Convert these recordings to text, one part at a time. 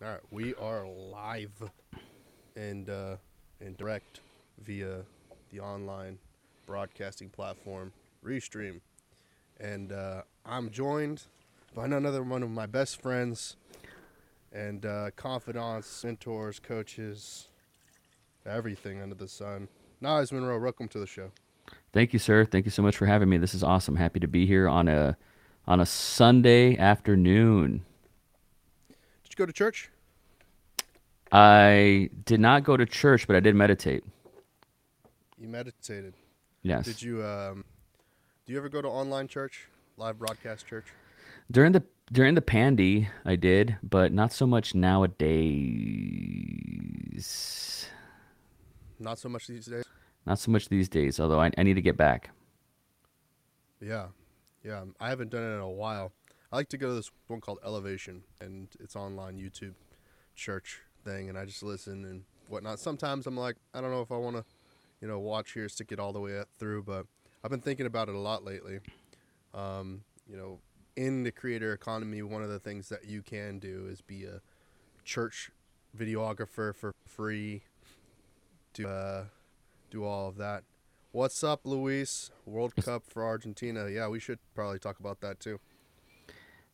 All right, we are live and uh, and direct via the online broadcasting platform Restream, and uh, I'm joined by another one of my best friends and uh, confidants, mentors, coaches, everything under the sun. Niles Monroe, welcome to the show. Thank you, sir. Thank you so much for having me. This is awesome. Happy to be here on a on a Sunday afternoon. Go to church? I did not go to church, but I did meditate. You meditated. Yes. Did you? Um, do you ever go to online church, live broadcast church? During the during the pandy, I did, but not so much nowadays. Not so much these days. Not so much these days, although I, I need to get back. Yeah, yeah. I haven't done it in a while. I like to go to this one called Elevation, and it's online YouTube church thing, and I just listen and whatnot. Sometimes I'm like, I don't know if I want to, you know, watch here, stick it all the way through, but I've been thinking about it a lot lately. Um, you know, in the creator economy, one of the things that you can do is be a church videographer for free. Do uh, do all of that. What's up, Luis? World Cup for Argentina. Yeah, we should probably talk about that too.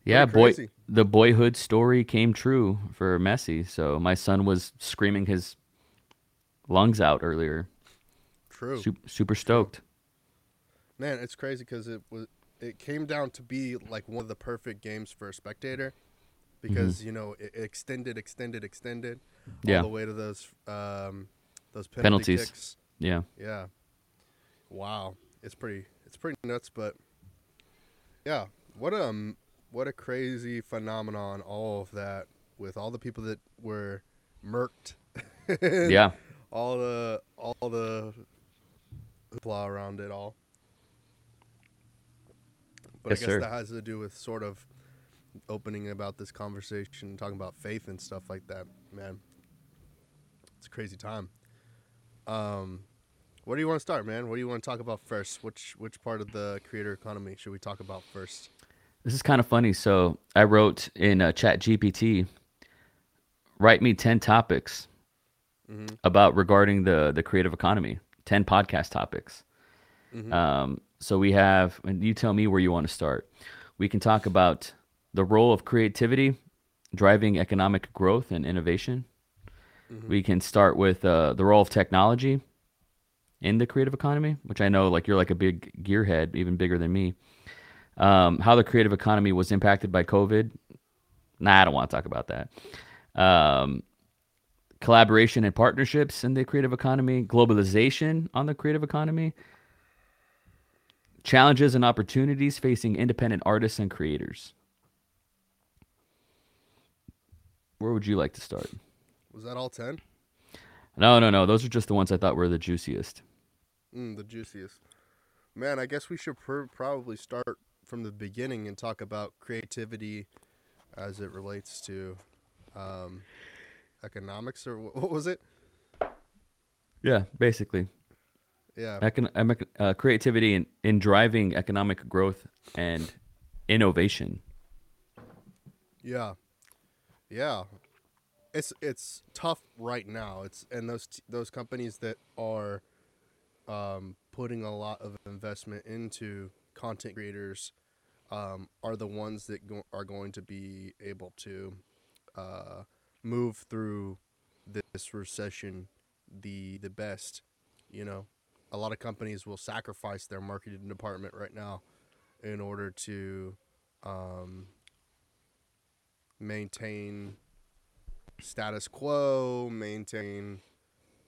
Yeah, boy, the boyhood story came true for Messi. So my son was screaming his lungs out earlier. True. Super, super stoked. Man, it's crazy because it was it came down to be like one of the perfect games for a spectator because you know it extended, extended, extended Yeah. all the way to those um, those penalty Penalties. kicks. Yeah. Yeah. Wow, it's pretty it's pretty nuts, but yeah, what um, what a crazy phenomenon! All of that with all the people that were murked. Yeah. all the all the hoopla around it all. But Yes, I guess sir. that has to do with sort of opening about this conversation, talking about faith and stuff like that. Man, it's a crazy time. Um, where do you want to start, man? What do you want to talk about first? Which which part of the creator economy should we talk about first? This is kind of funny. So I wrote in uh, Chat GPT, write me 10 topics about regarding the, the creative economy, 10 podcast topics. Um, so we have, and you tell me where you want to start. We can talk about the role of creativity driving economic growth and innovation. We can start with uh, the role of technology in the creative economy, which I know like you're like a big gearhead, even bigger than me. Um, how the creative economy was impacted by COVID. Nah, I don't want to talk about that. Um, collaboration and partnerships in the creative economy, globalization on the creative economy, challenges and opportunities facing independent artists and creators. Where would you like to start? Was that all ten? No, no, no. Those are just the ones I thought were the juiciest. Mm, the juiciest. Man, I guess we should pr- probably start from the beginning and talk about creativity as it relates to um, economics, or what was it? Yeah, basically. Yeah. Econ- uh, creativity in, in driving economic growth and innovation. Yeah, yeah. It's it's tough right now. It's and those t- those companies that are um, putting a lot of investment into content creators um, are the ones that go- are going to be able to uh, move through this recession the the best. You know, a lot of companies will sacrifice their marketing department right now in order to um, maintain status quo, maintain,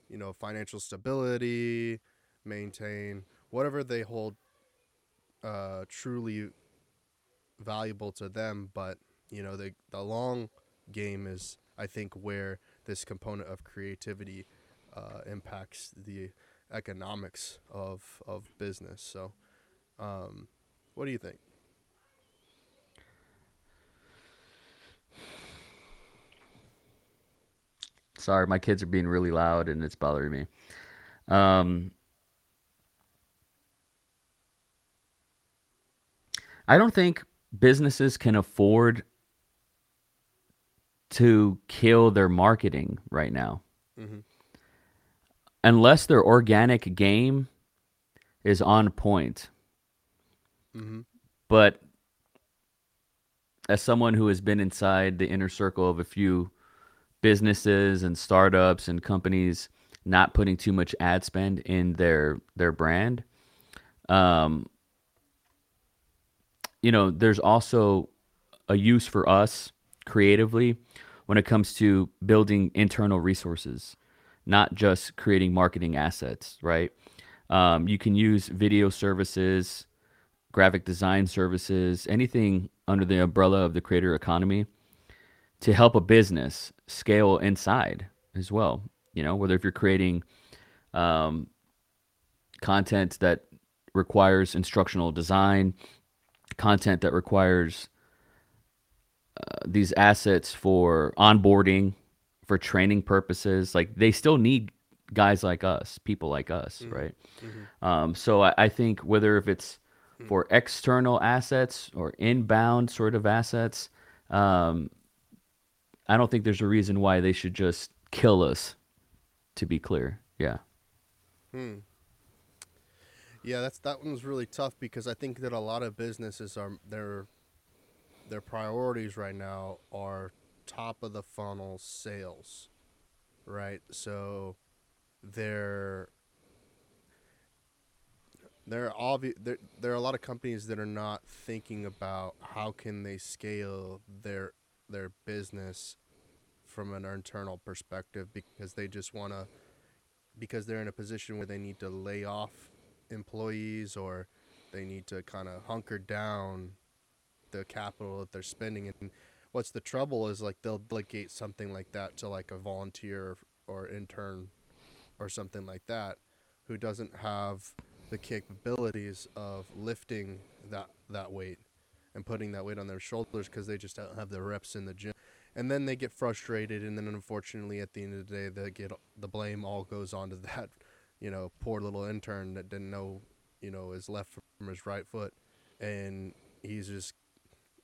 you know, financial stability, maintain whatever they hold uh, truly valuable to them. But you know, the the long game is, I think, where this component of creativity uh, impacts the economics of of business. So, um, what do you think? Sorry, my kids are being really loud and it's bothering me. Um, I don't think businesses can afford to kill their marketing right now. Mhm. Unless their organic game is on point. Mhm. But as someone who has been inside the inner circle of a few businesses and startups and companies not putting too much ad spend in their their brand um you know there's also a use for us creatively when it comes to building internal resources not just creating marketing assets right um, you can use video services graphic design services anything under the umbrella of the creator economy to help a business scale inside as well. You know, whether if you're creating um, content that requires instructional design, content that requires uh, these assets for onboarding, for training purposes, like they still need guys like us, people like us, right? Um, so I, I think whether if it's for external assets or inbound sort of assets, um, I don't think there's a reason why they should just kill us. To be clear, yeah. Hmm. Yeah, that's that one's really tough because I think that a lot of businesses are their their priorities right now are top of the funnel sales, right? So they're there are obvi- there, there are a lot of companies that are not thinking about how can they scale their their business from an internal perspective because they just want to because they're in a position where they need to lay off employees or they need to kind of hunker down the capital that they're spending. And what's the trouble is like they'll delegate something like that to like a volunteer or intern or something like that who doesn't have the capabilities of lifting that that weight and putting that weight on their shoulders because they just don't have the reps in the gym. And then they get frustrated and then unfortunately at the end of the day they get the blame all goes on to that you know poor little intern that didn't know you know his left from his right foot and he's just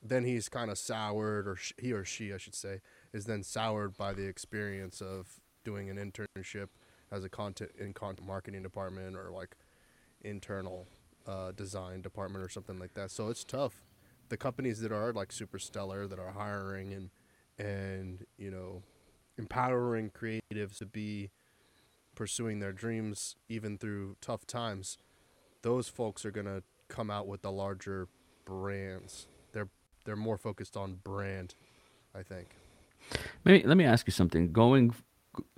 then he's kind of soured or he or she I should say is then soured by the experience of doing an internship as a content in content marketing department or like internal uh, design department or something like that. So it's tough. The companies that are like super stellar that are hiring and and you know empowering creatives to be pursuing their dreams even through tough times, those folks are gonna come out with the larger brands. They're they're more focused on brand, I think. Maybe let me ask you something. Going,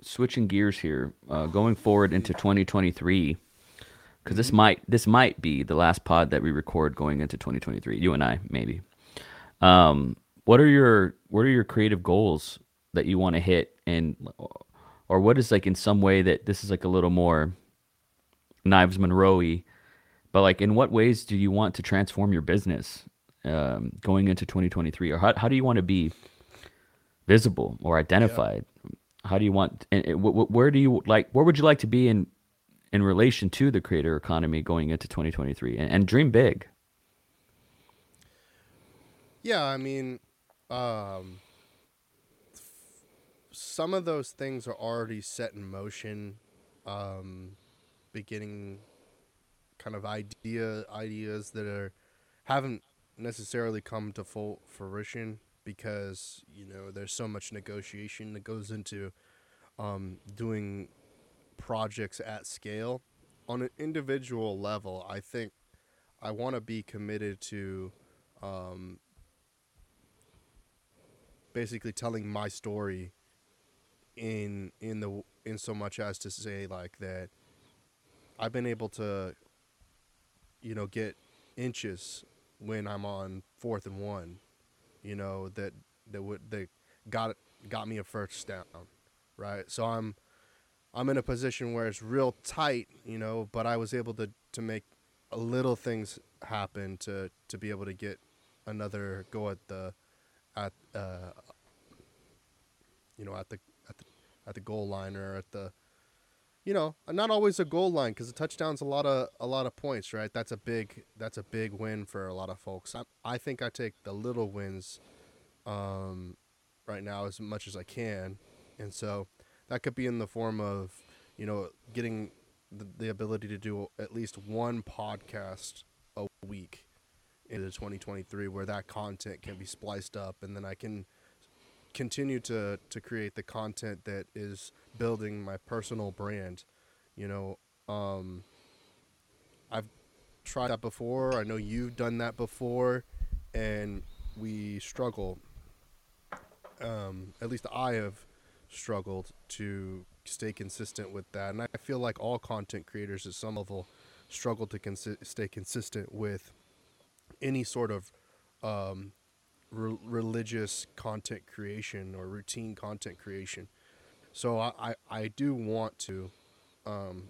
switching gears here, uh, going forward into 2023, because this might this might be the last pod that we record going into 2023. You and I, maybe. Um, what are your what are your creative goals that you want to hit, and or what is like in some way that this is like a little more Niles Monroe-y, but like in what ways do you want to transform your business um, going into 2023, or how how do you want to be visible or identified? How do you want? And and wh- wh- where do you like? Where would you like to be in in relation to the creator economy going into 2023? And, and dream big. Yeah, I mean, um, some of those things are already set in motion. Um, beginning kind of idea ideas that are haven't necessarily come to full fruition because you know there's so much negotiation that goes into um, doing projects at scale on an individual level. I think I want to be committed to um, basically telling my story in in the in so much as to say like that I've been able to you know get inches when I'm on fourth and one you know that that would that got got me a first down right? So I'm I'm in a position where it's real tight you know but I was able to to make a little things happen to to be able to get another go at the at uh you know at the at the goal line or at the you know not always a goal line because a touchdown's a lot of a lot of points right? That's a big that's a big win for a lot of folks. I, I think i take the little wins um right now as much as I can, and so that could be in the form of you know getting the, the ability to do at least one podcast a week into 2023 where that content can be spliced up and then I can continue to to create the content that is building my personal brand you know um I've tried that before. I know you've done that before and we struggle um at least I have struggled to stay consistent with that. And I feel like all content creators at some level struggle to consi- stay consistent with any sort of um, re- religious content creation or routine content creation. So I, I, I do want to um,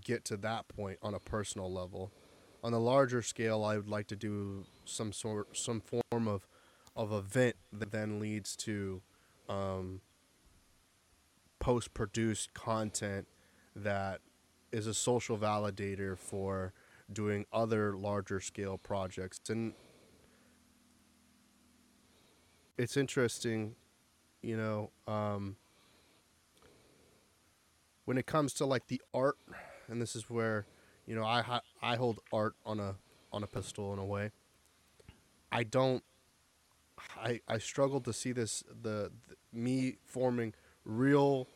get to that point on a personal level. On a larger scale, I would like to do some sort, some form of, of event that then leads to um, post-produced content that is a social validator for doing other larger scale projects. And it's interesting, you know, um, when it comes to like the art, and this is where, you know, I I hold art on a on a pistol in a way. I don't. I I struggle to see this the, the me forming real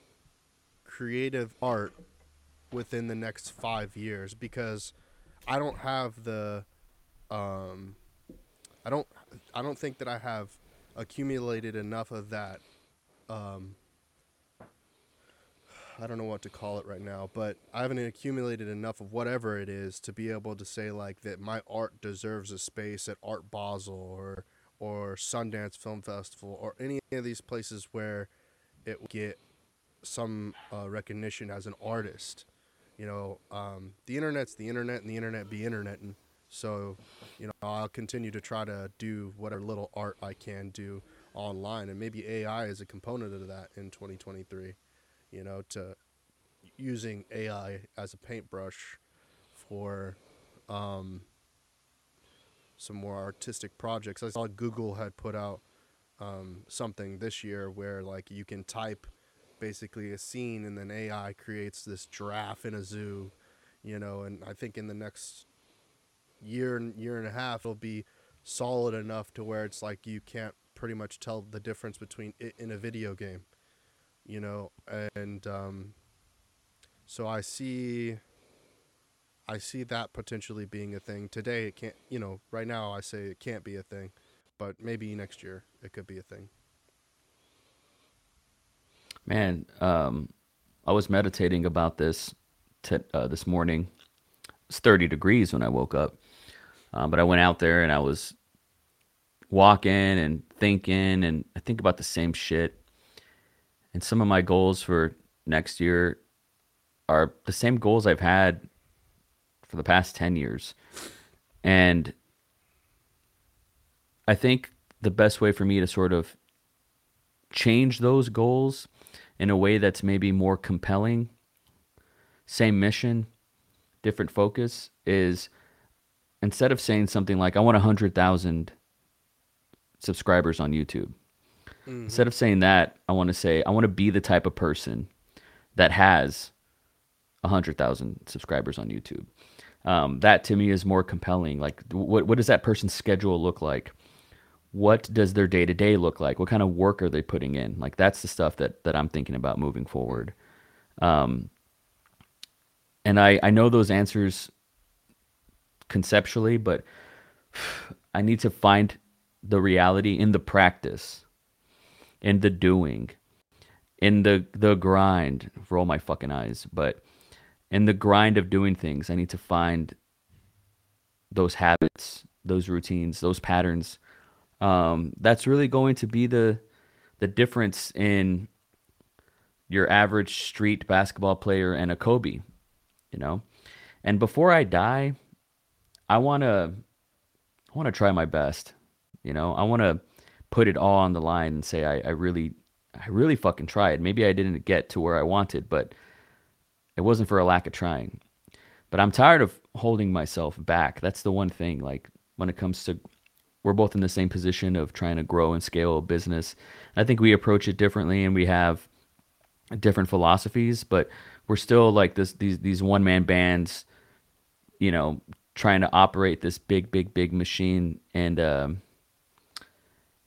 creative art within the next five years because I don't have the um I don't I don't think that I have accumulated enough of that um I don't know what to call it right now, but I haven't accumulated enough of whatever it is to be able to say like that my art deserves a space at Art Basel or or Sundance Film Festival or any of these places where it will get some uh, recognition as an artist you know, um, the internet's the internet and the internet be internet. And so, you know, I'll continue to try to do whatever little art I can do online. And maybe AI is a component of that in 2023, you know, to using AI as a paintbrush for um, some more artistic projects. I saw Google had put out um, something this year where like you can type basically a scene and then AI creates this giraffe in a zoo, you know, and I think in the next year and year and a half it'll be solid enough to where it's like you can't pretty much tell the difference between it in a video game, you know, and um, so I see I see that potentially being a thing. Today it can't, you know, right now I say it can't be a thing, but maybe next year it could be a thing. Man, um, I was meditating about this t- uh, this morning. It's 30 degrees when I woke up, um, but I went out there and I was walking and thinking, and I think about the same shit. And some of my goals for next year are the same goals I've had for the past 10 years. And I think the best way for me to sort of change those goals in a way that's maybe more compelling, same mission, different focus, is instead of saying something like, I want 100,000 subscribers on YouTube, mm-hmm. instead of saying that, I want to say, I want to be the type of person that has 100,000 subscribers on YouTube. Um, that to me is more compelling. Like, what, what does that person's schedule look like? what does their day to day look like? What kind of work are they putting in? Like that's the stuff that that I'm thinking about moving forward. Um, and I I know those answers conceptually, but I need to find the reality in the practice, in the doing, in the the grind. Roll my fucking eyes, but in the grind of doing things, I need to find those habits, those routines, those patterns um, that's really going to be the the difference in your average street basketball player and a Kobe, you know. And before I die, I want to I want to try my best, you know. I want to put it all on the line and say I, I really I really fucking tried. Maybe I didn't get to where I wanted, but it wasn't for a lack of trying. But I'm tired of holding myself back. That's the one thing like when it comes to we're both in the same position of trying to grow and scale a business. I think we approach it differently and we have different philosophies, but we're still like this these these one man bands, you know, trying to operate this big big big machine and um,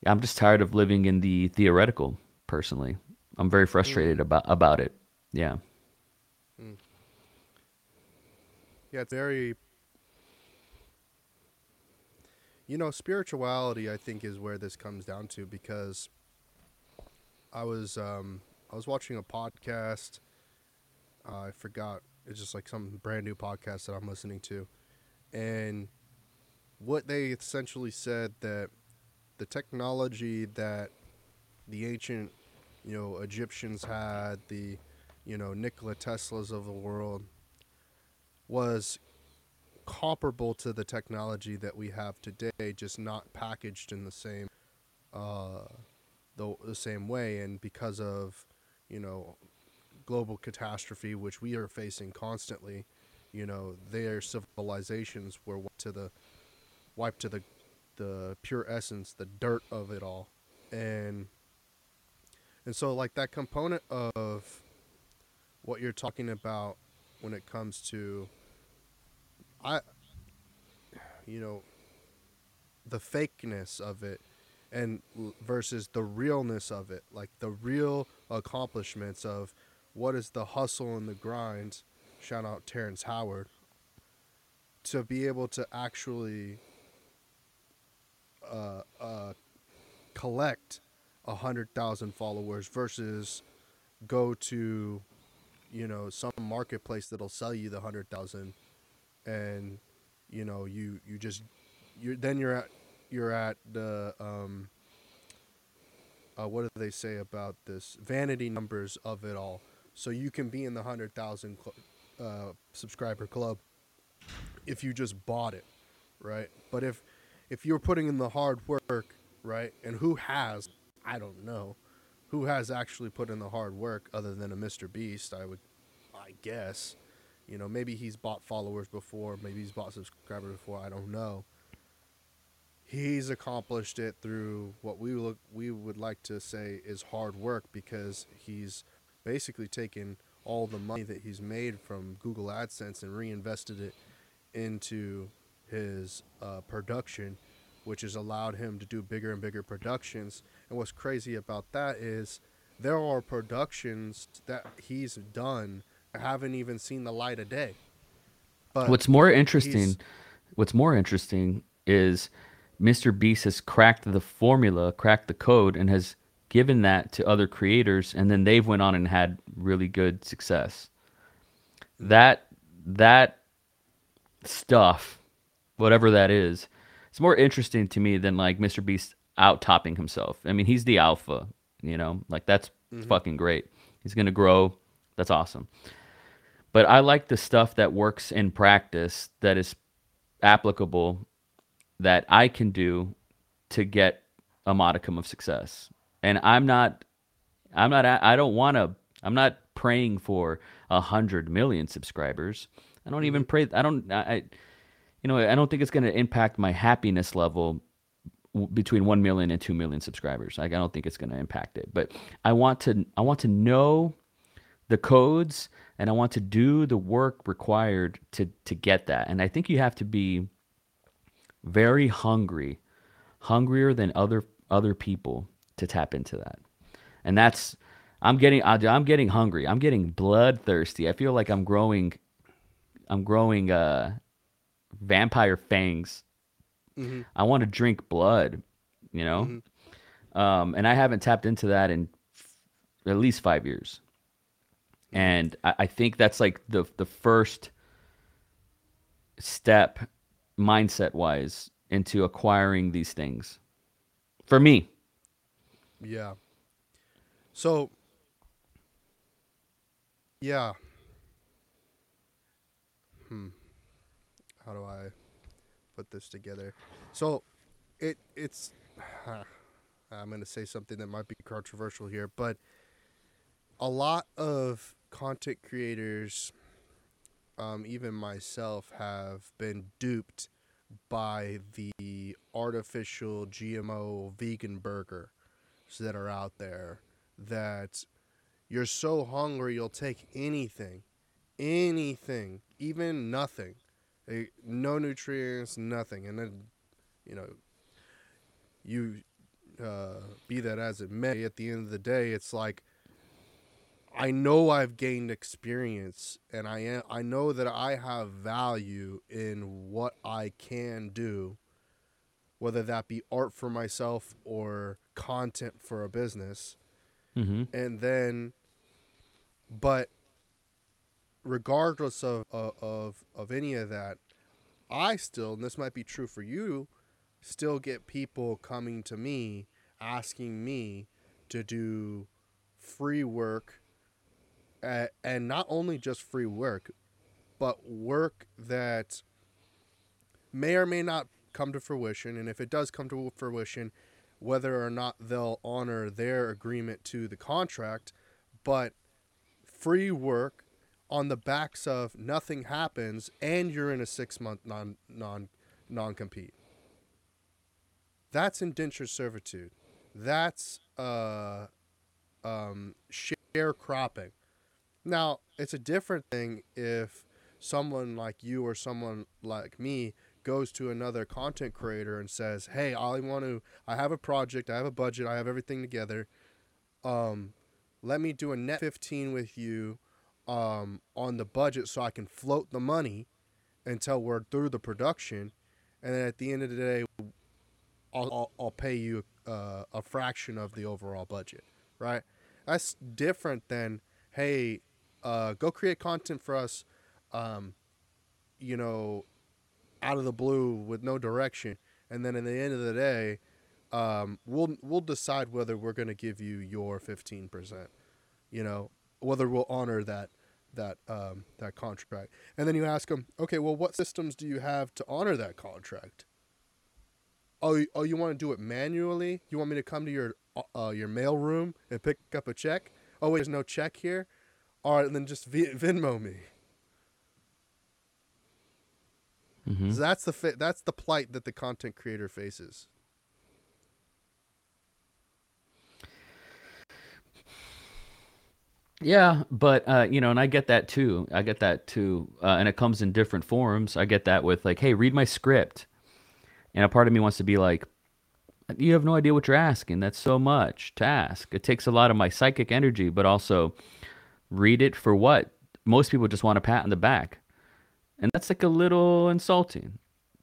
I'm just tired of living in the theoretical personally. I'm very frustrated mm. about about it. Yeah. Mm. Yeah, it's very you know, spirituality I think is where this comes down to because I was um I was watching a podcast uh, I forgot it's just like some brand new podcast that I'm listening to and what they essentially said that the technology that the ancient, you know, Egyptians had, the, you know, Nikola Teslas of the world, was comparable to the technology that we have today, just not packaged in the same, uh, the, the same way. And because of, you know, global catastrophe, which we are facing constantly, you know, their civilizations were to the wiped to the the pure essence, the dirt of it all, and and so like that component of what you're talking about when it comes to I you know the fakeness of it and versus the realness of it like the real accomplishments of what is the hustle and the grind shout out Terrence Howard to be able to actually uh, uh, collect a hundred thousand followers versus go to you know some marketplace that'll sell you the hundred thousand and you know you you just you then you're at you're at the um uh, what do they say about this? Vanity numbers of it all. So you can be in the hundred thousand cl- uh, subscriber club if you just bought it right but if if you're putting in the hard work, right? And who has? I don't know. Who has actually put in the hard work other than a Mr. Beast? I would, I guess. You know, maybe he's bought followers before. Maybe he's bought subscribers before. I don't know. He's accomplished it through what we look we would like to say is hard work because he's basically taken all the money that he's made from Google AdSense and reinvested it into his uh, production, which has allowed him to do bigger and bigger productions. And what's crazy about that is there are productions that he's done that haven't even seen the light of day. But what's more interesting, what's more interesting is Mr. Beast has cracked the formula, cracked the code, and has given that to other creators, and then they've went on and had really good success. That that stuff whatever that is. It's more interesting to me than like Mr. Beast out topping himself. I mean, he's the alpha, you know, like that's mm-hmm. fucking great. He's gonna grow. That's awesome. But I like the stuff that works in practice that is applicable that I can do to get a modicum of success. And I'm not, I'm not, I don't want to, I'm not praying for a hundred million subscribers. I don't even mm-hmm. pray. I don't, I, you know, I don't think it's going to impact my happiness level between 1 million and 2 million subscribers. Like I don't think it's going to impact it. But I want to I want to know the codes and I want to do the work required to to get that. And I think you have to be very hungry, hungrier than other other people to tap into that. And that's I'm getting I'm getting hungry. I'm getting bloodthirsty. I feel like I'm growing I'm growing uh vampire fangs. Mm-hmm. I want to drink blood, you know? Mm-hmm. Um, and I haven't tapped into that in f- at least five years. And I, I think that's like the the first step mindset wise into acquiring these things for me. Yeah. So yeah. Hmm how do I put this together? So it it's uh, I'm going to say something that might be controversial here, but a lot of content creators um, even myself have been duped by the artificial GMO vegan burgers that are out there that you're so hungry you'll take anything, anything, even nothing, no nutrients, nothing, and then you know you uh, be that as it may, at the end of the day, it's like I know I've gained experience, and I am, I know that I have value in what I can do, whether that be art for myself or content for a business, Mm-hmm. and then, but regardless of of of, of any of that, I still, and this might be true for you, still get people coming to me asking me to do free work uh, and not only just free work but work that may or may not come to fruition and if it does come to fruition whether or not they'll honor their agreement to the contract but free work on the backs of nothing happens and you're in a 6 month non non non compete that's indentured servitude. That's uh, um, sharecropping. Now, it's a different thing if someone like you or someone like me goes to another content creator and says, "Hey, I want to. I have a project. I have a budget. I have everything together. Um, let me do a net 15 with you um, on the budget so I can float the money until we're through the production, and then at the end of the day, I'll, I'll, I'll pay you uh, a fraction of the overall budget, right? That's different than, hey, uh, go create content for us, um, you know, out of the blue with no direction, and then at the end of the day, um, we'll we'll decide whether we're going to give you your fifteen percent, you know, whether we'll honor that that um, that contract, and then you ask them, okay, well, what systems do you have to honor that contract? oh, oh, you want to do it manually? You want me to come to your uh, your mail room and pick up a check? Oh, wait, there's no check here. All right, then just Venmo me. Mm-hmm. So that's the fa- that's the plight that the content creator faces. Yeah, but uh, you know, and I get that too. I get that too, uh, and it comes in different forms. I get that with like, "Hey, read my script," and a part of me wants to be like, "You have no idea what you're asking. That's so much to ask. It takes a lot of my psychic energy, but also read it for what? Most people just want a pat on the back, and that's like a little insulting,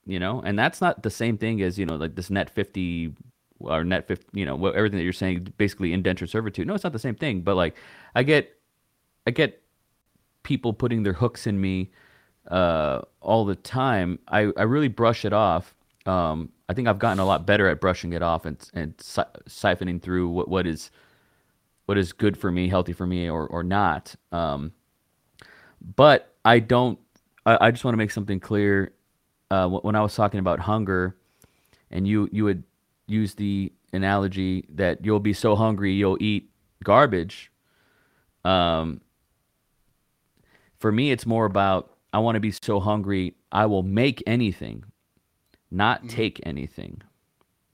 you know. And that's not the same thing as you know, like this net fifty or net 50, you know, everything that you're saying, basically indentured servitude. No, it's not the same thing. But like, I get, I get people putting their hooks in me uh, all the time. I, I really brush it off. Um, I think I've gotten a lot better at brushing it off and and si- siphoning through what, what is what is good for me, healthy for me, or or not. Um, but I don't. I, I just want to make something clear. Uh, when I was talking about hunger, and you you would use the analogy that you'll be so hungry you'll eat garbage. Um, for me, it's more about I want to be so hungry I will make anything, not take anything.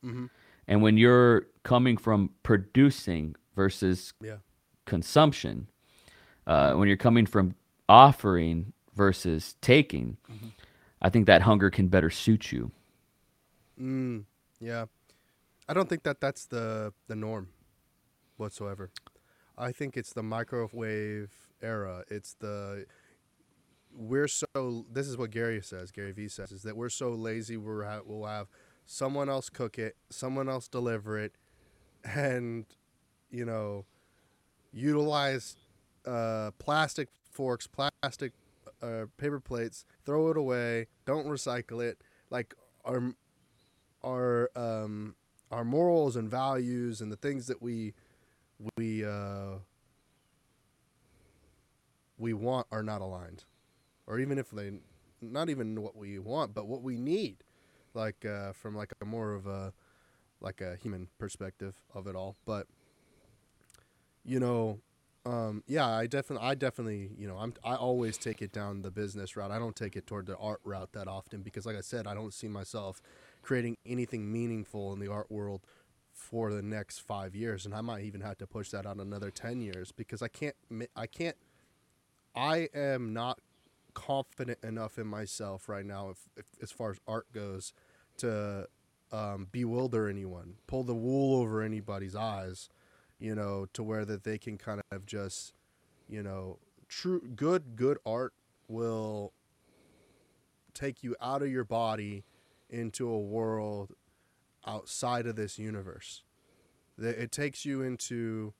Mhm. And when you're coming from producing versus Yeah. consumption, uh, when you're coming from offering versus taking, I think that hunger can better suit you. Mm, yeah. I don't think that that's the the norm whatsoever. I think it's the microwave era. It's the we're so this is what Gary says, Gary Vee says is that we're so lazy we're ha- we'll have someone else cook it, someone else deliver it and you know utilize uh, plastic forks, plastic uh, paper plates, throw it away, don't recycle it. Like our our um, our morals and values and the things that we we uh, we want are not aligned, or even if they not even what we want, but what we need, like uh, from like a more of a like a human perspective of it all. But you know, um, yeah, I definitely, I definitely, you know, I'm, I always take it down the business route. I don't take it toward the art route that often because, like I said, I don't see myself creating anything meaningful in the art world for the next five years, and I might even have to push that out another ten years because I can't, I can't, I am not confident enough in myself right now, if, if as far as art goes, to um, bewilder anyone, pull the wool over anybody's eyes you know, to where that they can kind of just, you know, true good good art will take you out of your body into a world outside of this universe. It takes you into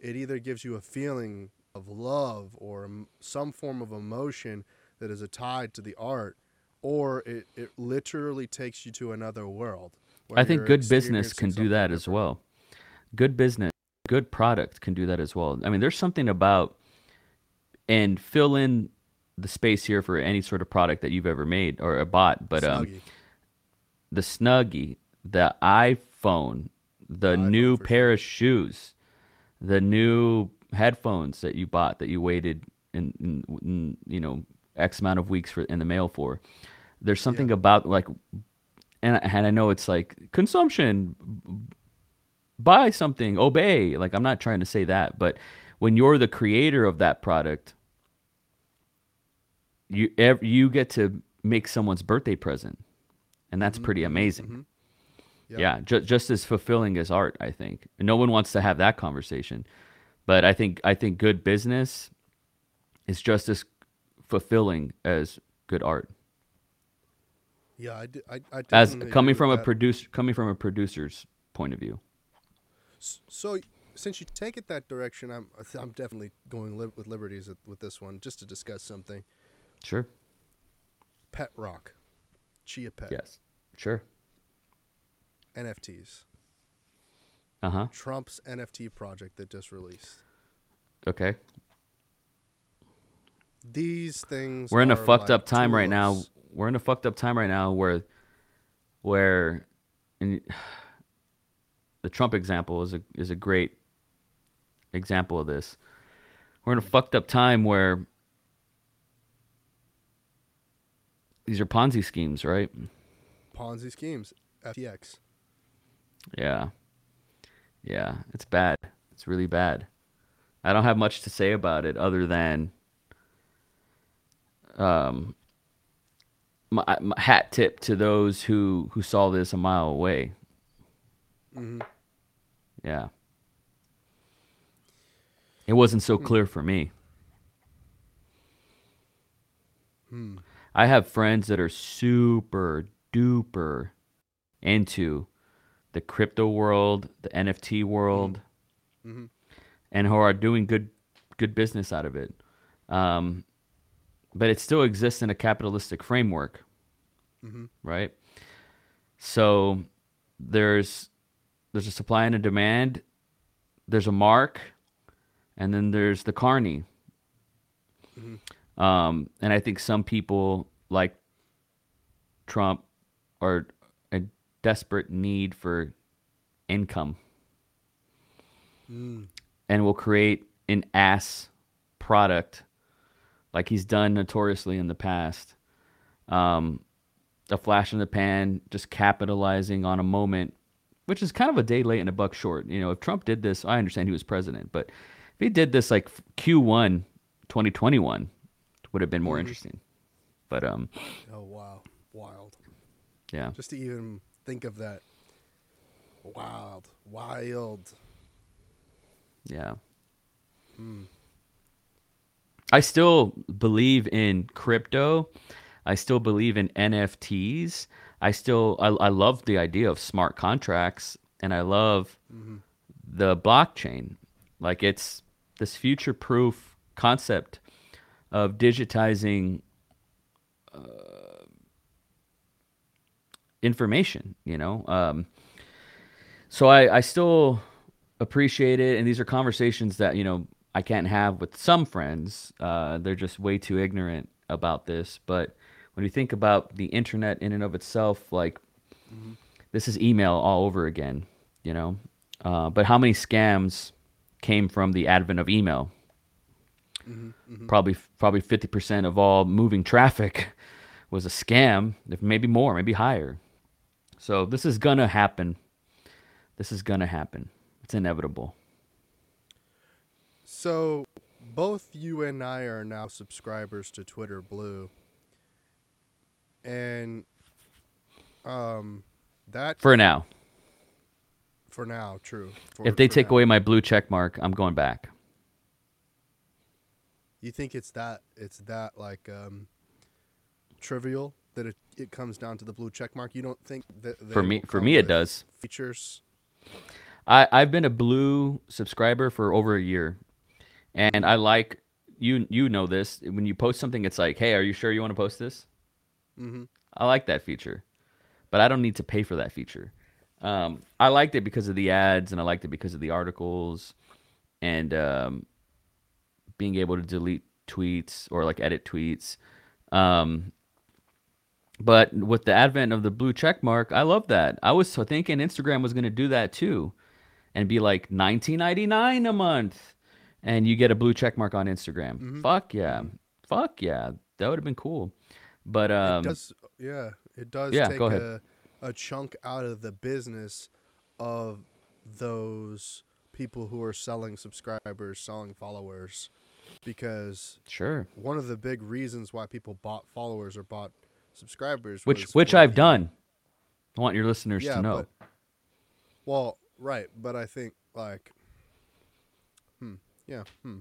it either gives you a feeling of love or some form of emotion that is tied to the art or it, it literally takes you to another world. I think good business can do that different. as well. Good business good product can do that as well. I mean, there's something about and fill in the space here for any sort of product that you've ever made or bought, but um, the Snuggie, the iPhone, the new pair sure. of shoes, the new headphones that you bought that you waited in, in, in, you know X amount of weeks for in the mail for. There's something yeah. about like, and and I know it's like consumption buy something, obey. Like I'm not trying to say that, but when you're the creator of that product, you you get to make someone's birthday present, and that's mm-hmm. pretty amazing. Mm-hmm. Yep. Yeah, ju- just as fulfilling as art, I think. No one wants to have that conversation, but I think I think good business is just as fulfilling as good art. Yeah, I, I, I as coming from a producer, coming from a producer's point of view. So since you take it that direction, I'm I'm definitely going li- with liberties with this one just to discuss something. Sure. Pet rock, chia pet. Yes. Sure. NFTs. Uh huh. Trump's NFT project that just released. Okay. These things. We're in a fucked like up time tools. right now. We're in a fucked up time right now where, where, in, the Trump example is a is a great example of this. We're in a fucked up time where these are Ponzi schemes, right? Ponzi schemes, FTX. Yeah, yeah, it's bad. It's really bad. I don't have much to say about it other than um, my, my hat tip to those who who saw this a mile away. Mm-hmm. Yeah. It wasn't so clear for me. Hmm. I have friends that are super duper into the crypto world, the NFT world, mm-hmm. mm-hmm. and who are doing good good business out of it. Um, but it still exists in a capitalistic framework, mm-hmm. right? So there's there's a supply and a demand. There's a mark, and then there's the carney. Mm-hmm. Um, and I think some people like Trump are a desperate need for income, mm. and will create an ass product like he's done notoriously in the past. Um, a flash in the pan, just capitalizing on a moment which is kind of a day late and a buck short. You know, if Trump did this, I understand he was president, but if he did this like Q1 2021, would have been more mm-hmm. interesting. But um Oh wow. Wild. Yeah. Just to even think of that. Wild. Wild. Yeah. Hmm. I still believe in crypto. I still believe in NFTs. I still I, I love the idea of smart contracts and I love mm-hmm. the blockchain. Like it's this future proof concept of digitizing uh, information, you know. Um, so I, I still appreciate it, and these are conversations that you know I can't have with some friends. Uh, they're just way too ignorant about this, but when you think about the internet in and of itself, like mm-hmm. this is email all over again, you know. Uh, but how many scams came from the advent of email? Probably probably fifty percent of all moving traffic was a scam, if maybe more, maybe higher. So this is gonna happen. This is gonna happen. It's inevitable. So, both you and I are now subscribers to Twitter Blue, and um, that For now. for now, true. For, If they take now. away my blue check mark, I'm going back. you think it's that it's that like um, trivial that it, it comes down to the blue check mark. You don't think that For me for me it does. features. I, I've been a blue subscriber for over a year, and I like you. You know this. When you post something, it's like, "Hey, are you sure you want to post this?" Mm-hmm. I like that feature, but I don't need to pay for that feature. Um, I liked it because of the ads, and I liked it because of the articles, and um, being able to delete tweets or like edit tweets. Um, but with the advent of the blue check mark, I love that. I was thinking Instagram was going to do that too, and be like 19.99 a month, and you get a blue check mark on Instagram. Fuck yeah, fuck yeah, that would have been cool. But um, it does, yeah, it does yeah, take a, a chunk out of the business of those people who are selling subscribers, selling followers, because sure. one of the big reasons why people bought followers or bought subscribers, which which I've done. I want your listeners Yeah, to know. but well, right, but I think like, hmm, yeah, hmm.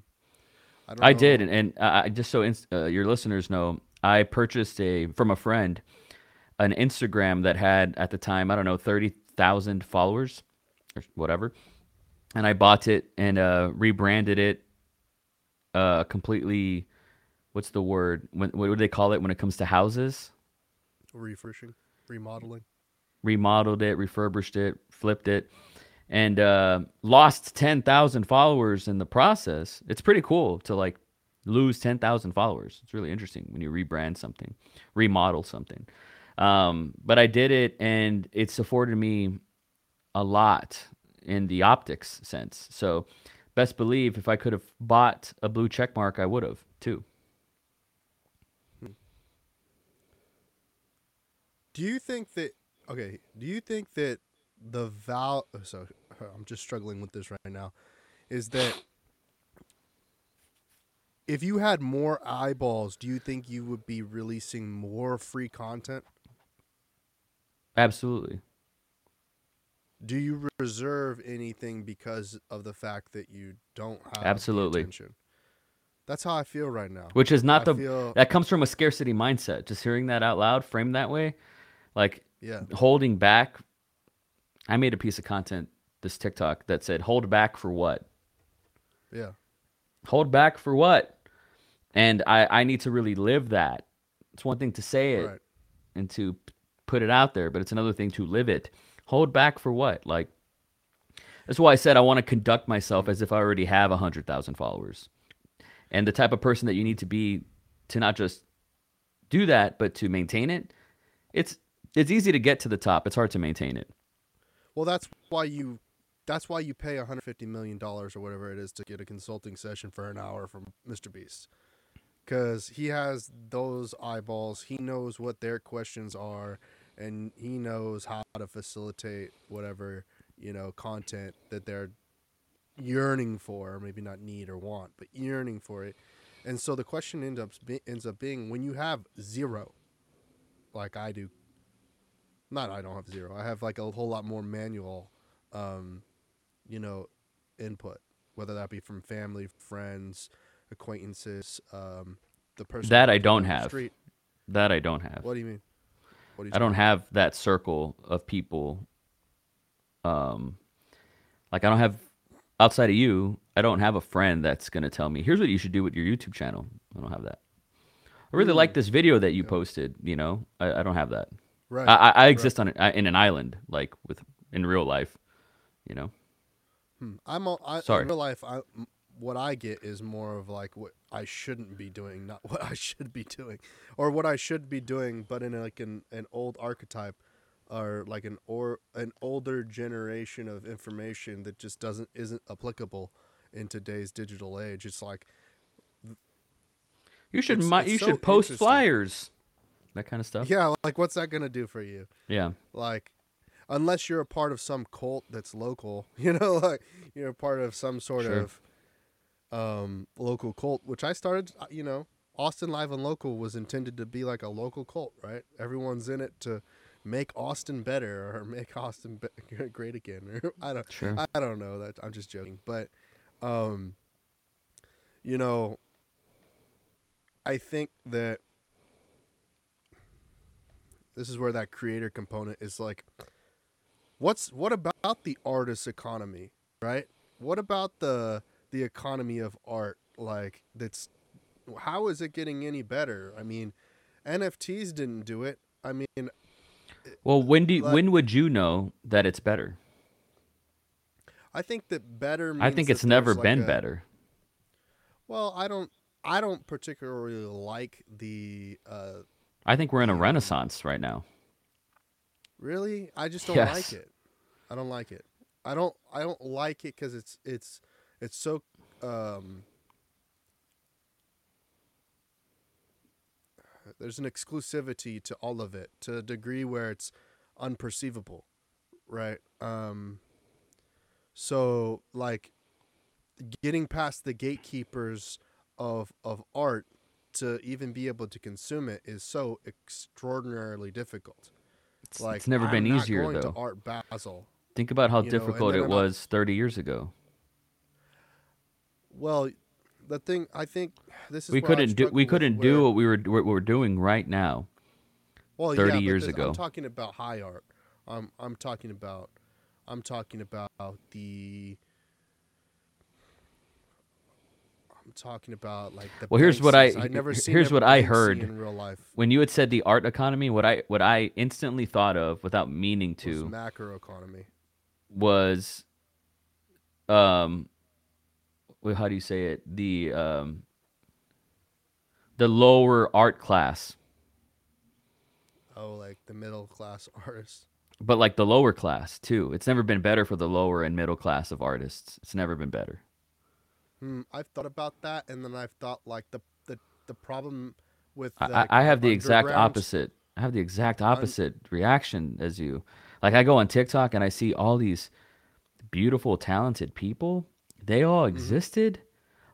I I did, and, and just so uh, your listeners know, I purchased a from a friend an Instagram that had at the time I don't know thirty thousand followers or whatever, and I bought it and uh, rebranded it uh, completely. What's the word? When, what do they call it when it comes to houses? refreshing, remodeling. remodeled it, refurbished it, flipped it, and uh, lost ten thousand followers in the process. It's pretty cool to like lose ten thousand followers. It's really interesting when you rebrand something, remodel something. Um, but I did it, and it's afforded me a lot in the optics sense. So, best believe if I could have bought a blue check mark, I would have too. Do you think that okay? Do you think that the val? oh, So I'm just struggling with this right now. Is that if you had more eyeballs, do you think you would be releasing more free content? Absolutely. Do you reserve anything because of the fact that you don't have Absolutely. attention? That's how I feel right now. which is not I the feel- that comes from a scarcity mindset just hearing that out loud framed that way like Yeah. holding back i made a piece of content this tiktok that said hold back for what Yeah. hold back for what and i i need to really live that it's one thing to say it Right. and to put it out there but it's another thing to live it hold back for what like that's why i said i want to conduct myself as if i already have 100000 followers and the type of person that you need to be to not just do that but to maintain it it's it's easy to get to the top it's hard to maintain it Well, that's why you that's why you pay 150 million dollars or whatever it is to get a consulting session for an hour from Mr. Beast. Cuz he has those eyeballs. He knows what their questions are and he knows how to facilitate whatever, you know, content that they're yearning for, maybe not need or want, but yearning for it. And so the question ends up ends up being when you have zero like I do not I don't have zero. I have like a whole lot more manual, um, you know, input, whether that be from family, friends, acquaintances, um, the person That I don't have. Street. that i don't have What do you mean? What do you I don't have that circle of people. Um, like I don't have outside of you. I don't have a friend that's gonna tell me, "Here's what you should do with your YouTube channel." I don't have that. I really like this video that you posted. You know, I, I don't have that. right? I, I, exist on a, in an island, like with in real life. You know, Hmm. I'm a, I, Sorry. in real life. I, what I get is more of like what I shouldn't be doing, not what I should be doing, or what I should be doing, but in like an, an old archetype, or like an or an older generation of information that just doesn't isn't applicable in today's digital age. It's like You should It's- it's you so should post flyers. That kind of stuff. Yeah, like what's that gonna do for you? Yeah. Like, unless you're a part of some cult that's local, you know, like you're a part of some sort Sure. of um, local cult, which I started. uh, You know, Austin Live and Local was intended to be like a local cult, right? Everyone's in it to make Austin better or make Austin be- great again. Or I don't, Sure. I, I don't know. That I'm just joking, but um, you know, I think that this is where that creator component is like what's what about the artist economy right what about the the economy of art like that's how is it getting any better i mean nfts didn't do it i mean Well, when do you, Like- when would you know that it's better? i think that better I think it's never like been a- better. well i don't i don't particularly like the uh I think we're in a renaissance right now. Really? I just don't Yes. like it. I don't like it. I don't I don't like it cuz it's it's it's so um there's an exclusivity to all of it to a degree where it's unperceivable, right? Um so like getting past the gatekeepers of of art to even be able to consume it is so extraordinarily difficult. It's, Like it's never I'm been easier though. To Art Basel. Think about how you know, difficult it not- was 30 years ago. Well, the thing I think this is We couldn't do we couldn't do what we were what we're doing right now. well, 30 yeah, years ago. I'm talking about high art. I'm I'm talking about I'm talking about the. I'm talking about like the. Well, here's what I- I'd never seen here's what I heard. in real life. When you had said the art economy, what I what I instantly thought of without meaning Was to macroeconomy. was um how do you say it? The um the lower art class. Oh, like the middle class artists. But like the lower class too. It's never been better for the lower and middle class of artists. It's never been better. Hmm, I've thought about that, and then I've thought like the the the problem with the, I I have the exact opposite. I have the exact opposite reaction as you. Like I go on TikTok and I see all these beautiful, talented people. They all Mm-hmm. existed.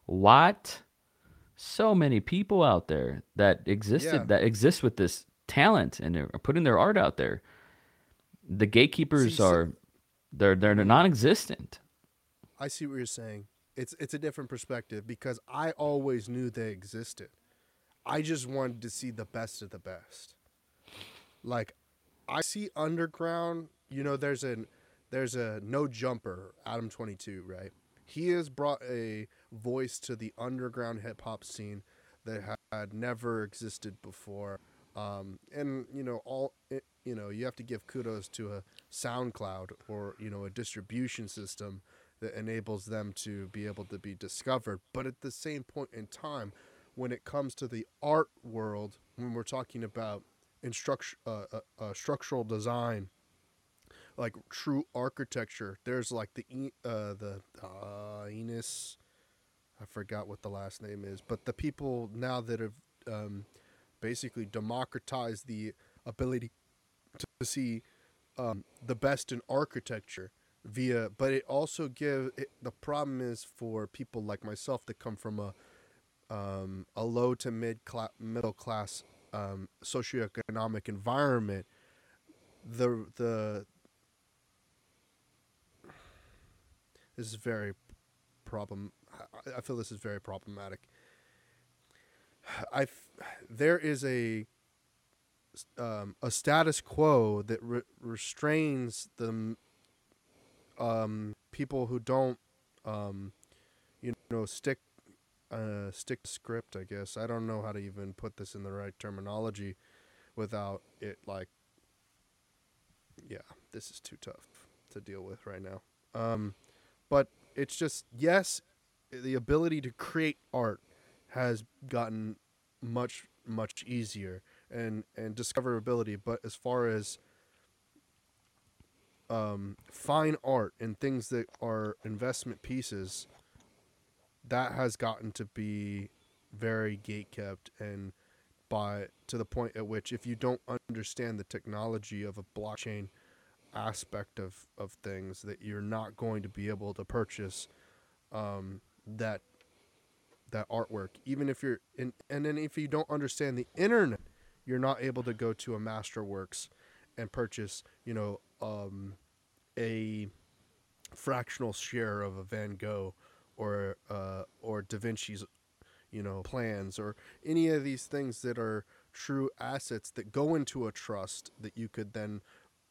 What? So many people out there that existed Yeah. that exist with this talent and they're putting their art out there. The gatekeepers See, are they're they're non-existent. I see what you're saying. It's it's a different perspective because I always knew they existed. I just wanted to see the best of the best. Like I see underground, you know there's an there's a no jumper, Adam 22, right? He has brought a voice to the underground hip hop scene that had never existed before. Um, and you know all you know you have to give kudos to a SoundCloud or you know a distribution system that enables them to be able to be discovered. But at the same point in time, when it comes to the art world, when we're talking about instruct, uh, uh, uh, structural design, like true architecture, there's like the uh, the uh, Enos, I forgot what the last name is, but the people now that have um, basically democratized the ability to see um, the best in architecture via but it also give it, the problem is for people like myself that come from a um, a low to mid cla- middle class um, socioeconomic environment the the this is very problem I- feel this is very problematic I there is a um, a status quo that re- restrains the um, people who don't, um, you know, stick uh, stick to script. I guess I don't know how to even put this in the right terminology without it like. Yeah, this is too tough to deal with right now. Um, but it's just yes, the ability to create art has gotten much much easier and and discoverability. But as far as um, fine art and things that are investment pieces, that has gotten to be very gate kept and by to the point at which if you don't understand the technology of a blockchain aspect of, of things that you're not going to be able to purchase um, that that artwork. Even if you're in and then if you don't understand the internet you're not able to go to a masterworks and purchase you know um, a fractional share of a van gogh or uh, or da vinci's you know plans or any of these things that are true assets that go into a trust that you could then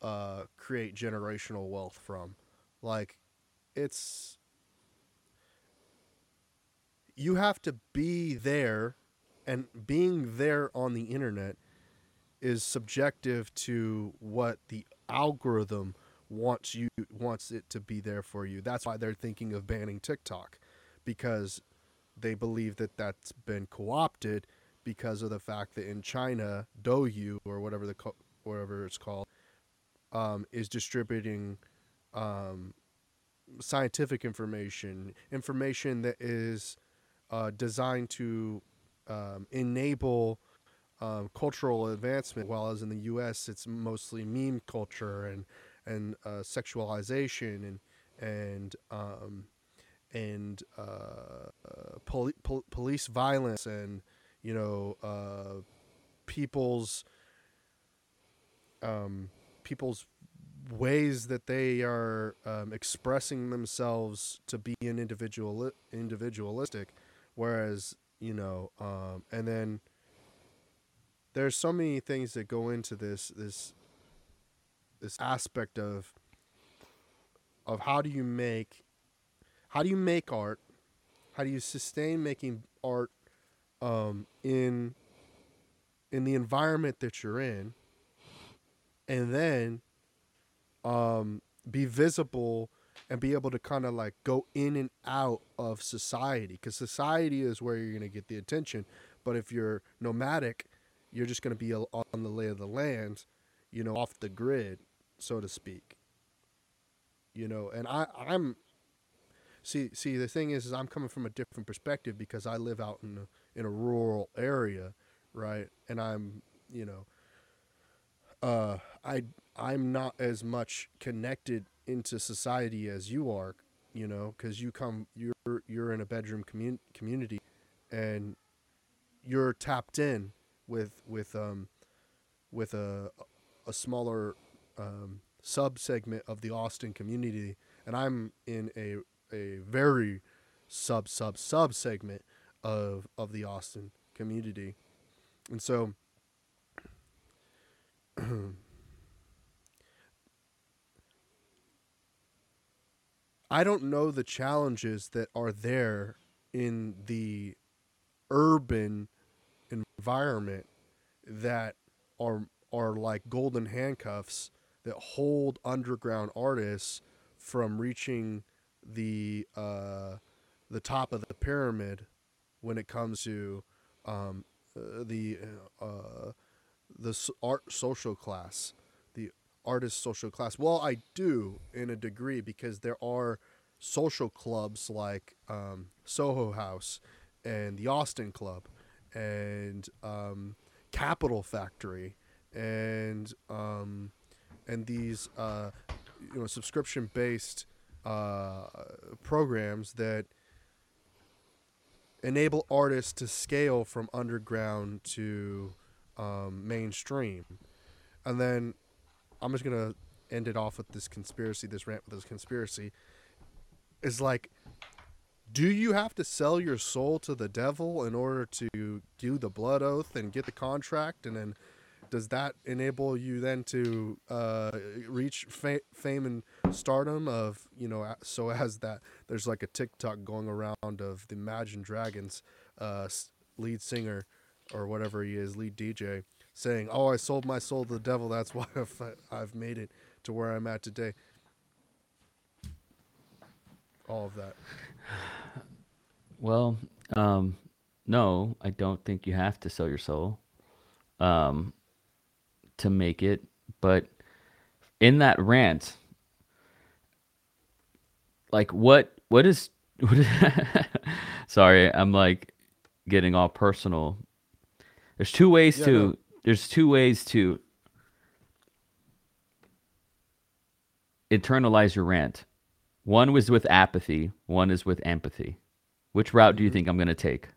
uh, create generational wealth from. Like it's you have to be there and being there on the internet is subjective to what the algorithm wants you wants it to be there for you. That's why they're thinking of banning TikTok because they believe that that's been co-opted because of the fact that in China Douyin or whatever the whatever it's called um, is distributing um, scientific information information that is uh, designed to um, enable um, cultural advancement, while as in the U.S. it's mostly meme culture and and uh, sexualization and and um, and uh, pol- police violence and you know uh, people's um, people's ways that they are um, expressing themselves to be an individual individualistic Whereas, you know, um, and then there's so many things that go into this this this aspect of of how do you make how do you make art? How do you sustain making art um, in in the environment that you're in, and then um, be visible and be able to kind of like go in and out of society because society is where you're going to get the attention. But if you're nomadic you're just going to be on the lay of the land you know off the grid so to speak. You know and i i'm see see the thing is, is i'm coming from a different perspective because i live out in a in a rural area right? And i'm you know uh i i'm not as much connected into society as you are, you know, because you come you're you're in a bedroom commun- community, and you're tapped in with with um with a a smaller um, sub segment of the Austin community, and I'm in a a very sub sub sub segment of of the Austin community, and so. I don't know the challenges that are there in the urban environment that are are like golden handcuffs that hold underground artists from reaching the uh, the top of the pyramid when it comes to um, uh, the uh, the art social class the artist social class. Well, I do in a degree because there are social clubs like um, Soho House and the Austin Club and um, Capital Factory and um, and these uh, you know subscription based uh, programs that enable artists to scale from underground to um, mainstream. And then I'm just gonna end it off with this conspiracy, this rant with this conspiracy. Is like, do you have to sell your soul to the devil in order to do the blood oath and get the contract, and then does that enable you then to uh, reach fa- fame and stardom of you know so as that there's like a TikTok going around of the Imagine Dragons uh, lead singer or whatever he is, lead DJ, saying, "Oh, I sold my soul to the devil. That's why I've, made it to where I'm at today." All of that. Well, um, no, I don't think you have to sell your soul um, to make it. But in that rant, like what what is what is sorry, I'm like getting all personal. There's two ways Yeah, to no. there's two ways to internalize your rant. One was with apathy, one is with empathy. Which route do you think I'm going to take?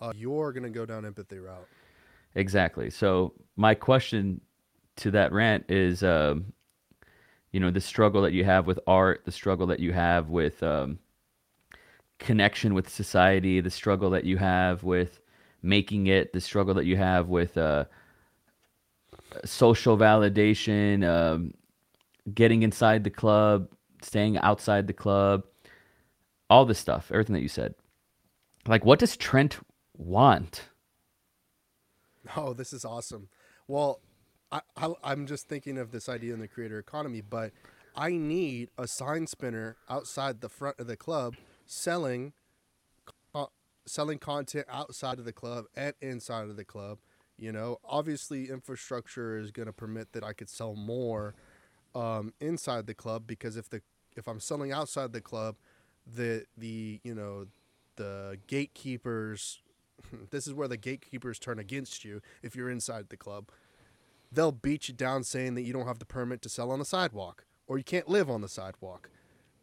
Uh, you're gonna go down empathy route. Exactly. So my question to that rant is, um, you know, the struggle that you have with art, the struggle that you have with um, connection with society, the struggle that you have with making it, the struggle that you have with uh, social validation, um, getting inside the club, staying outside the club, all this stuff, everything that you said. Like, what does Trent want? Oh, this is awesome. Well, I, I I'm just thinking of this idea in the creator economy, but I need a sign spinner outside the front of the club selling selling content outside of the club and inside of the club. You know, obviously infrastructure is going to permit that I could sell more um, inside the club because if the if I'm selling outside the club, the the you know the gatekeepers this is where the gatekeepers turn against you if you're inside the club. They'll beat you down saying that you don't have the permit to sell on the sidewalk or you can't live on the sidewalk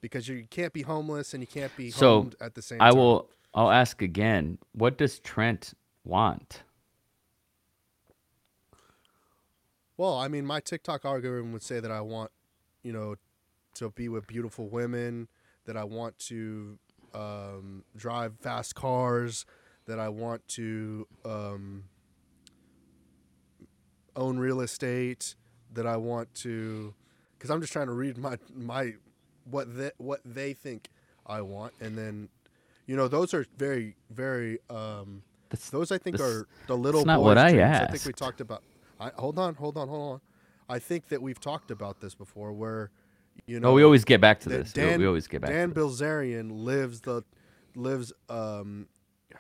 because you can't be homeless and you can't be So, homed at the same I time. will. I'll ask again. What does Trent want? Well, I mean, my TikTok algorithm would say that I want, you know, to be with beautiful women, that I want to um, drive fast cars, that I want to um, own real estate, that I want to, because I'm just trying to read my my what they, what they think I want, and then, you know, those are very very. Um, That's, those I think are the little That's not what I asked. I think we talked about. I, hold on, hold on, hold on. I think that we've talked about this before, where you know no, we always get back to this. Dan, we always get back Dan. Bilzerian lives the lives. Um, oh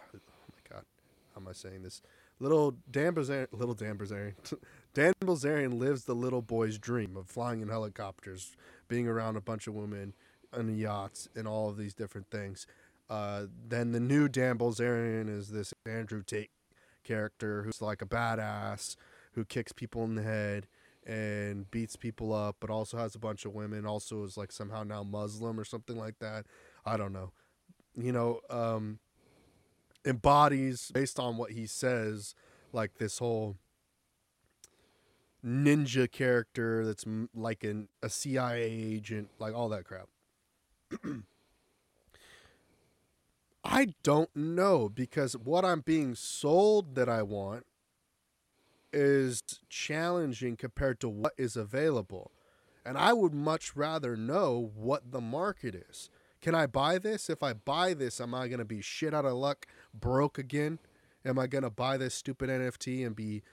my God, how am I saying this? Little Dan Bilzerian, little Dan Bilzerian, Dan Bilzerian lives the little boy's dream of flying in helicopters, being around a bunch of women on yachts, and all of these different things. Uh, then the new Dan Bilzerian is this Andrew Tate character who's like a badass who kicks people in the head and beats people up, but also has a bunch of women. Also is like somehow now Muslim or something like that. I don't know. You know, um, embodies based on what he says, like this whole ninja character that's like an, a CIA agent, like all that crap. I don't know because what I'm being sold that I want is challenging compared to what is available. And I would much rather know what the market is. Can I buy this? If I buy this, am I going to be shit out of luck, broke again? Am I going to buy this stupid NFT and be,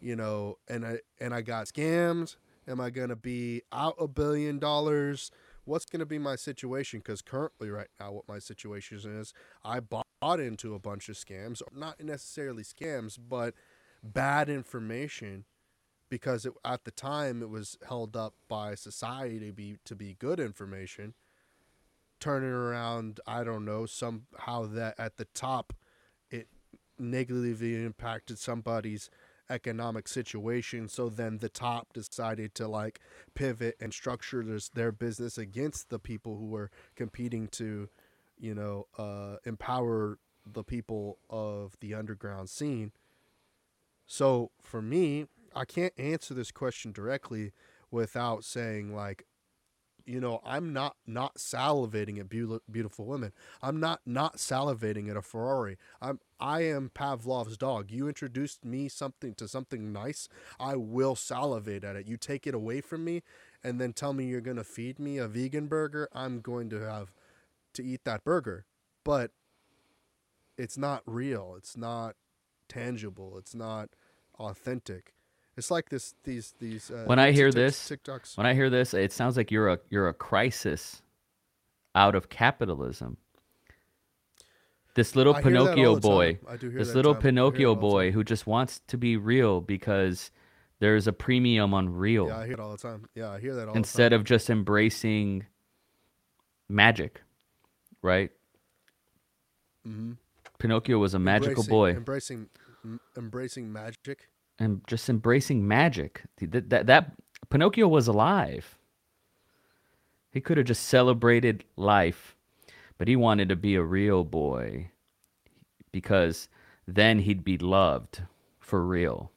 you know, and I and I got scammed? Am I going to be out a billion dollars? What's going to be my situation? Because currently, right now, what my situation is, I bought into a bunch of scams, not necessarily scams, but bad information because it, at the time it was held up by society to be to be good information turning around i don't know somehow that at the top it negatively impacted somebody's economic situation so then the top decided to like pivot and structure this, their business against the people who were competing to you know uh, empower the people of the underground scene so for me, I can't answer this question directly without saying like, you know, I'm not not salivating at beautiful women. I'm not not salivating at a Ferrari. I'm I am Pavlov's dog. You introduced me something to something nice, I will salivate at it. You take it away from me and then tell me you're going to feed me a vegan burger, I'm going to have to eat that burger. But it's not real. It's not tangible. It's not authentic. It's like this these these uh, When I hear TikToks- this, TikToks. When I hear this, it sounds like you're a you're a crisis out of capitalism. This little I hear that all Pinocchio boy, I do hear this little time. I hear Pinocchio all the time. boy who just wants to be real because there's a premium on real Yeah, I hear it all the time. Yeah, I hear that all the time. instead of just embracing magic, right? time. Pinocchio was a magical embracing, boy embracing m- embracing magic. and just embracing magic. That, that that Pinocchio was alive. He could have just celebrated life, but he wanted to be a real boy because then he'd be loved for real.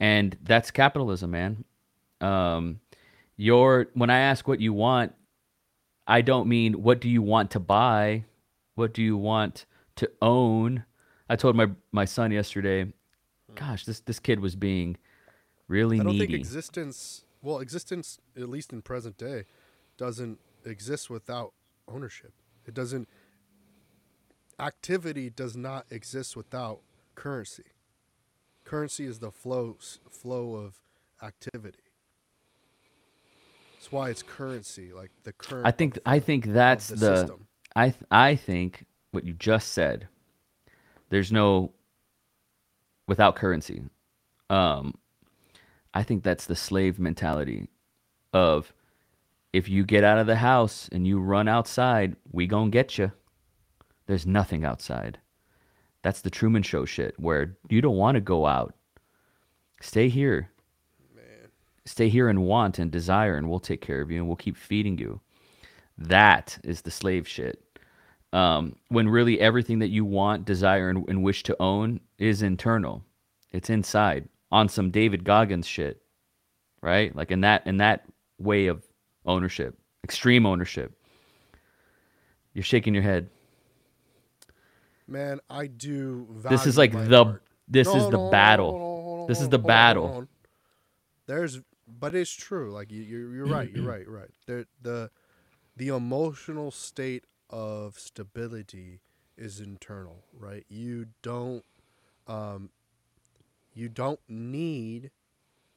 And that's capitalism, man. Um, your when I ask what you want, I don't mean what do you want to buy, what do you want to own. I told my my son yesterday, gosh, this this kid was being really I don't needy. think existence, well, existence, at least in present day, doesn't exist without ownership. It doesn't. Activity does not exist without currency. Currency is the flow flow of activity. That's why it's currency, like the current. I think I think that's the the, system. I th- I think what you just said. There's no without currency. Um, I think that's the slave mentality of if you get out of the house and you run outside, we gonna get you. There's nothing outside. That's the Truman Show shit where you don't want to go out. Stay here. Stay here and want and desire, and we'll take care of you and we'll keep feeding you. That is the slave shit. Um, when really everything that you want, desire, and, and wish to own is internal. It's inside on some David Goggins shit, right? Like in that in that way of ownership, extreme ownership. You're shaking your head. Man, I do. This is like the art. this No, is the no, no, battle. hold on, hold on, This is the on, hold on, battle. There's, but it's true. Like you, you're, you're right. You're right. You're right. There, the, the emotional state of stability is internal. Right. You don't, um, you don't need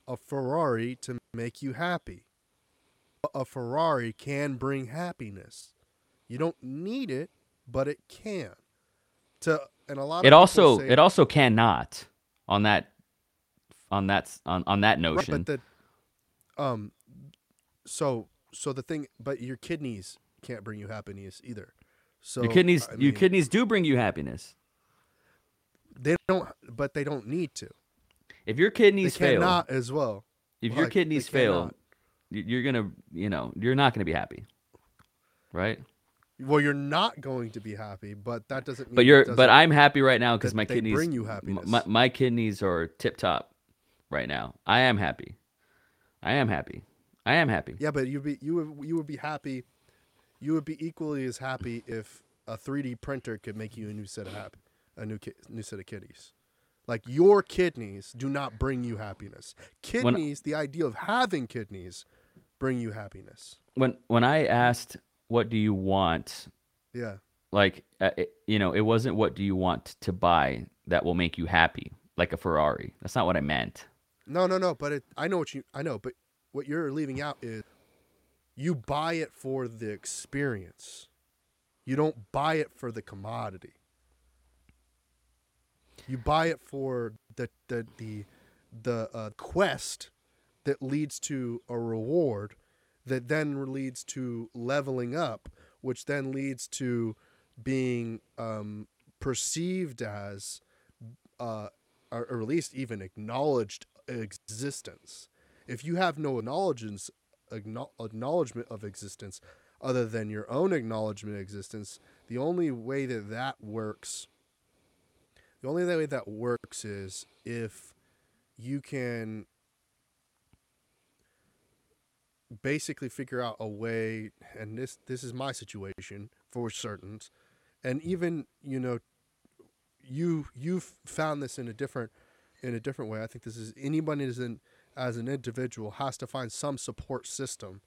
a Ferrari to make you happy. A Ferrari can bring happiness. You don't need it, but it can. To and a lot. of It also say- it also cannot on that on that on, on that Right, notion. but the um so so the thing but your kidneys can't bring you happiness either. So your kidneys I your kidneys do bring you happiness. they don't but they don't need to. If your They kidneys fail, cannot as well. if your like, they kidneys fail, cannot. You're gonna you know you're not gonna be happy, right? Well, you're not going to be happy, but that doesn't mean But you're but I'm happy right now because my kidneys bring you happiness. My, my kidneys are tip top right now. I am happy. I am happy. I am happy. Yeah, but you'd be you would you would be happy you would be equally as happy if a 3D printer could make you a new set of happy a new ki- new set of kidneys. Like your kidneys do not bring you happiness. Kidneys, the idea of having kidneys, bring you happiness. When when I asked what do you want Yeah. like uh, it, you know it wasn't what do you want to buy that will make you happy like a ferrari that's not what i meant No, no, no. But it, I know what you. I know, but what you're leaving out is you buy it for the experience. You don't buy it for the commodity. You buy it for the the the the uh, quest that leads to a reward, that then leads to leveling up, which then leads to being um, perceived as uh, or, or at least even acknowledged existence. If you have no acknowledgence, acknow- acknowledgement of existence other than your own acknowledgement of existence, the only way that that works, the only way that works is if you can basically figure out a way, and this this is my situation for certain, and even you know you you've found this in a different in a different way. I think this is anybody is in as an individual has to find some support system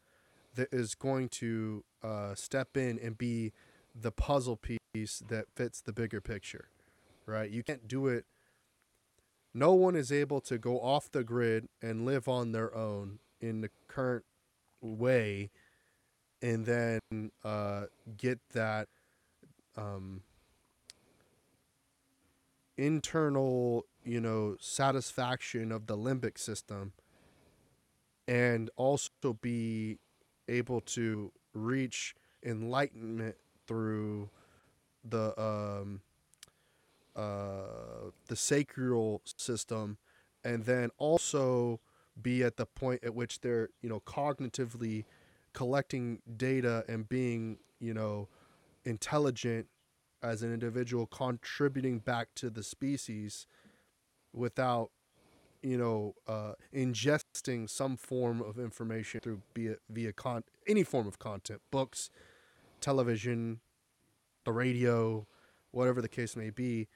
that is going to uh, step in and be the puzzle piece that fits the bigger picture, right? You can't do it. No one is able to go off the grid and live on their own in the current way, and then uh, get that um, internal, you know, satisfaction of the limbic system and also be able to reach enlightenment through the um the sacral system, and then also be at the point at which they're you know cognitively collecting data and being you know intelligent as an individual contributing back to the species without you know uh, ingesting some form of information through via via con- any form of content books television the radio whatever the case may be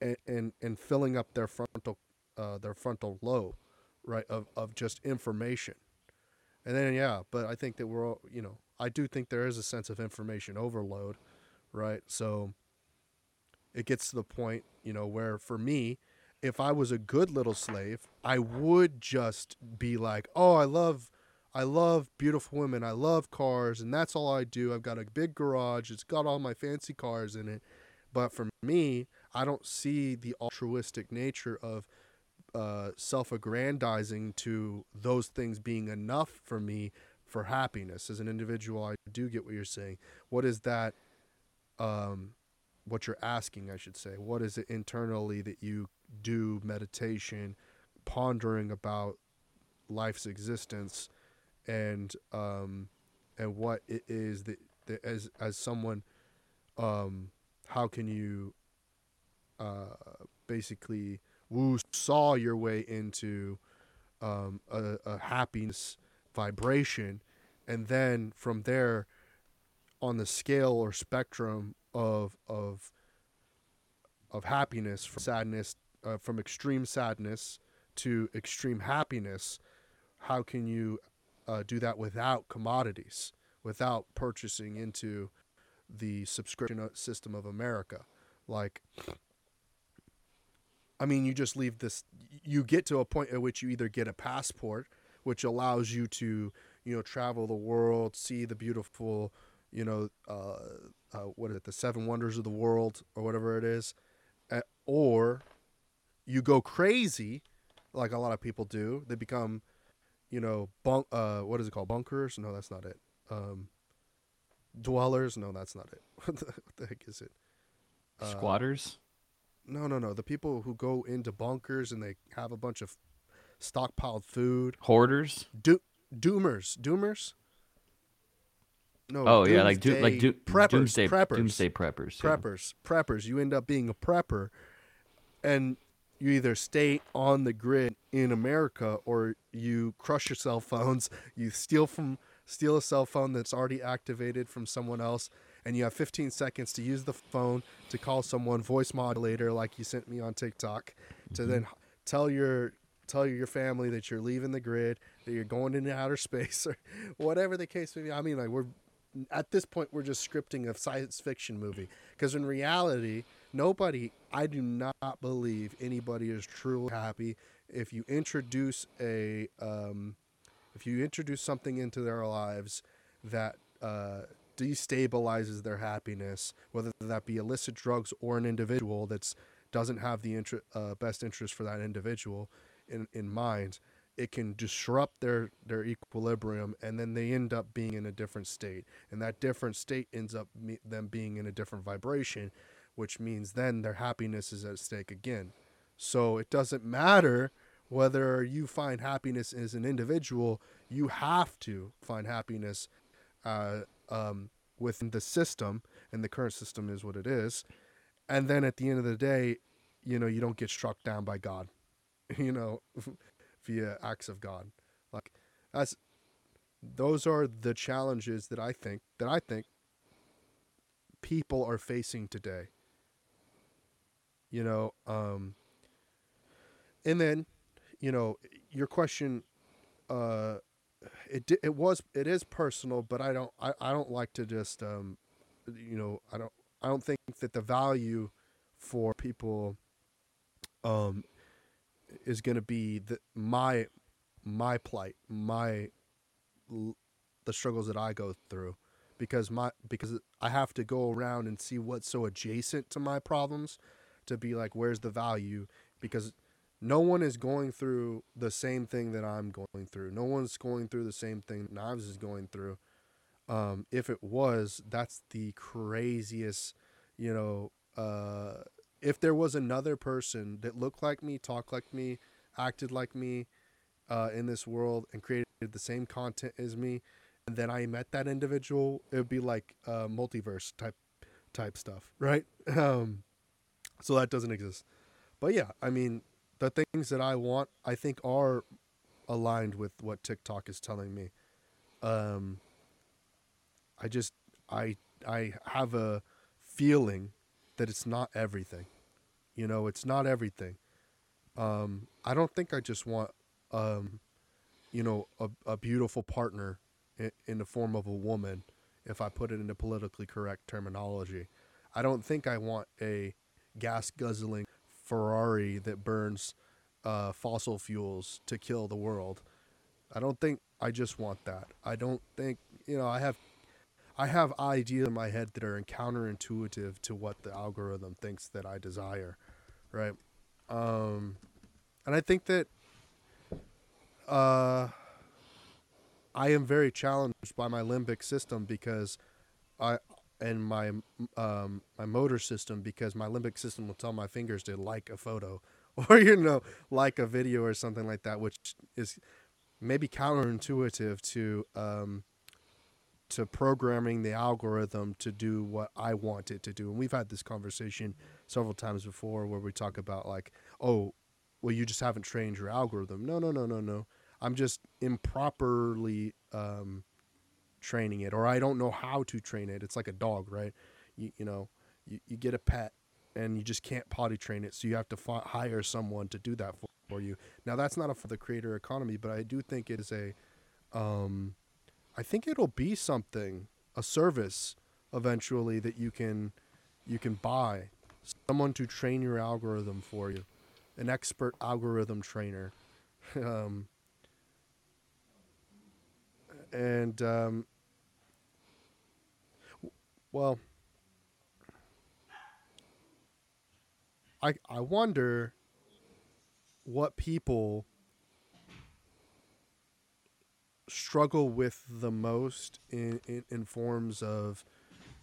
and and, filling up their frontal uh, their frontal lobe right of, of just information. And then yeah but i think that we're all you know i do think there is a sense of information overload right? So it gets to the point you know where for me if i was a good little slave i would just be like oh i love i love beautiful women. I love cars and that's all i do. I've got a big garage. It's got all my fancy cars in it. But for me i don't see the altruistic nature of uh, self-aggrandizing to those things being enough for me for happiness. As an individual i do get what you're saying. What is that um, what you're asking i should say? What is it internally that you do meditation pondering about life's existence and um, and what it is that, that as as someone um, how can you uh, basically woo saw your way into um, a, a happiness vibration, and then from there, on the scale or spectrum of of of happiness from sadness uh, from extreme sadness to extreme happiness how can you uh, do that without commodities without purchasing into the subscription system of america? Like I mean, you just leave this. You get to a point at which you either get a passport, which allows you to, you know, travel the world, see the beautiful, you know, uh, uh, what is it, the seven wonders of the world or whatever it is, uh, or you go crazy, like a lot of people do. They become, you know, bunk. Uh, what is it called? Bunkers? No, that's not it. Um, dwellers? No, that's not it. what, the, heck is it? Uh, Squatters. No, no, no. The people who go into bunkers and they have a bunch of stockpiled food. Hoarders. Do- doomers. Doomers. No. Oh yeah, like do, like do, preppers, doomsday preppers, doomsday preppers, yeah. preppers, preppers. You end up being a prepper, and you either stay on the grid in America or you crush your cell phones. You steal from steal a cell phone that's already activated from someone else and you have 15 seconds to use the phone to call someone voice modulator like you sent me on TikTok to mm-hmm. then tell your tell your family that you're leaving the grid, that you're going into outer space or whatever the case may be. I mean like we're at this point we're just scripting a science fiction movie because in reality nobody I do not believe anybody is truly happy if you introduce a um, if you introduce something into their lives that uh, destabilizes their happiness, whether that be illicit drugs or an individual that doesn't have the inter- uh, best interest for that individual in, in mind, it can disrupt their, their equilibrium and then they end up being in a different state. And that different state ends up me- them being in a different vibration, which means then their happiness is at stake again. So it doesn't matter whether you find happiness as an individual, you have to find happiness uh, um, within the system, and the current system is what it is. And then at the end of the day, you know, you don't get struck down by God, you know, via acts of God. Like that's those are the challenges that I think that I think people are facing today. You know, um, and then, you know, your question uh, it it was it is personal, but I don't I, I don't like to just um, you know I don't I don't think that the value for people um is going to be the my my plight my the struggles that I go through because my because I have to go around and see what's so adjacent to my problems to be like where's the value? Because no one is going through the same thing that I'm going through. No one's going through the same thing Niles is going through. Um, if it was, that's the craziest, you know, uh, if there was another person that looked like me, talked like me, acted like me uh, in this world, and created the same content as me, and then I met that individual, it would be like uh, multiverse type type stuff, right? Um, so that doesn't exist. But yeah, I mean, the things that I want, I think, are aligned with what TikTok is telling me. Um, I just, I, I have a feeling that it's not everything. You know, it's not everything. Um, I don't think I just want, um, you know, a, a beautiful partner in, in the form of a woman, if I put it into politically correct terminology. I don't think I want a gas guzzling Ferrari that burns uh, fossil fuels to kill the world. I don't think I just want that. I don't think you know I have I have ideas in my head that are counterintuitive to what the algorithm thinks that I desire, right? Um, and I think that uh, I am very challenged by my limbic system because I and my um, my motor system because my limbic system will tell my fingers to like a photo or you know like a video or something like that, which is maybe counterintuitive to um, to programming the algorithm to do what I want it to do. And we've had this conversation several times before where we talk about like, oh, well, you just haven't trained your algorithm. No, no, no, no, no. I'm just improperly um, training it, or I don't know how to train it. It's like a dog, right? You, you know, you, you get a pet and you just can't potty train it, so you have to hire someone to do that for, for you. Now, that's not a, for the creator economy, but I do think it is a, um, I think it'll be something, a service eventually that you can, you can buy, someone to train your algorithm for you, an expert algorithm trainer. um, and um, well, I I wonder what people struggle with the most in, in, in forms of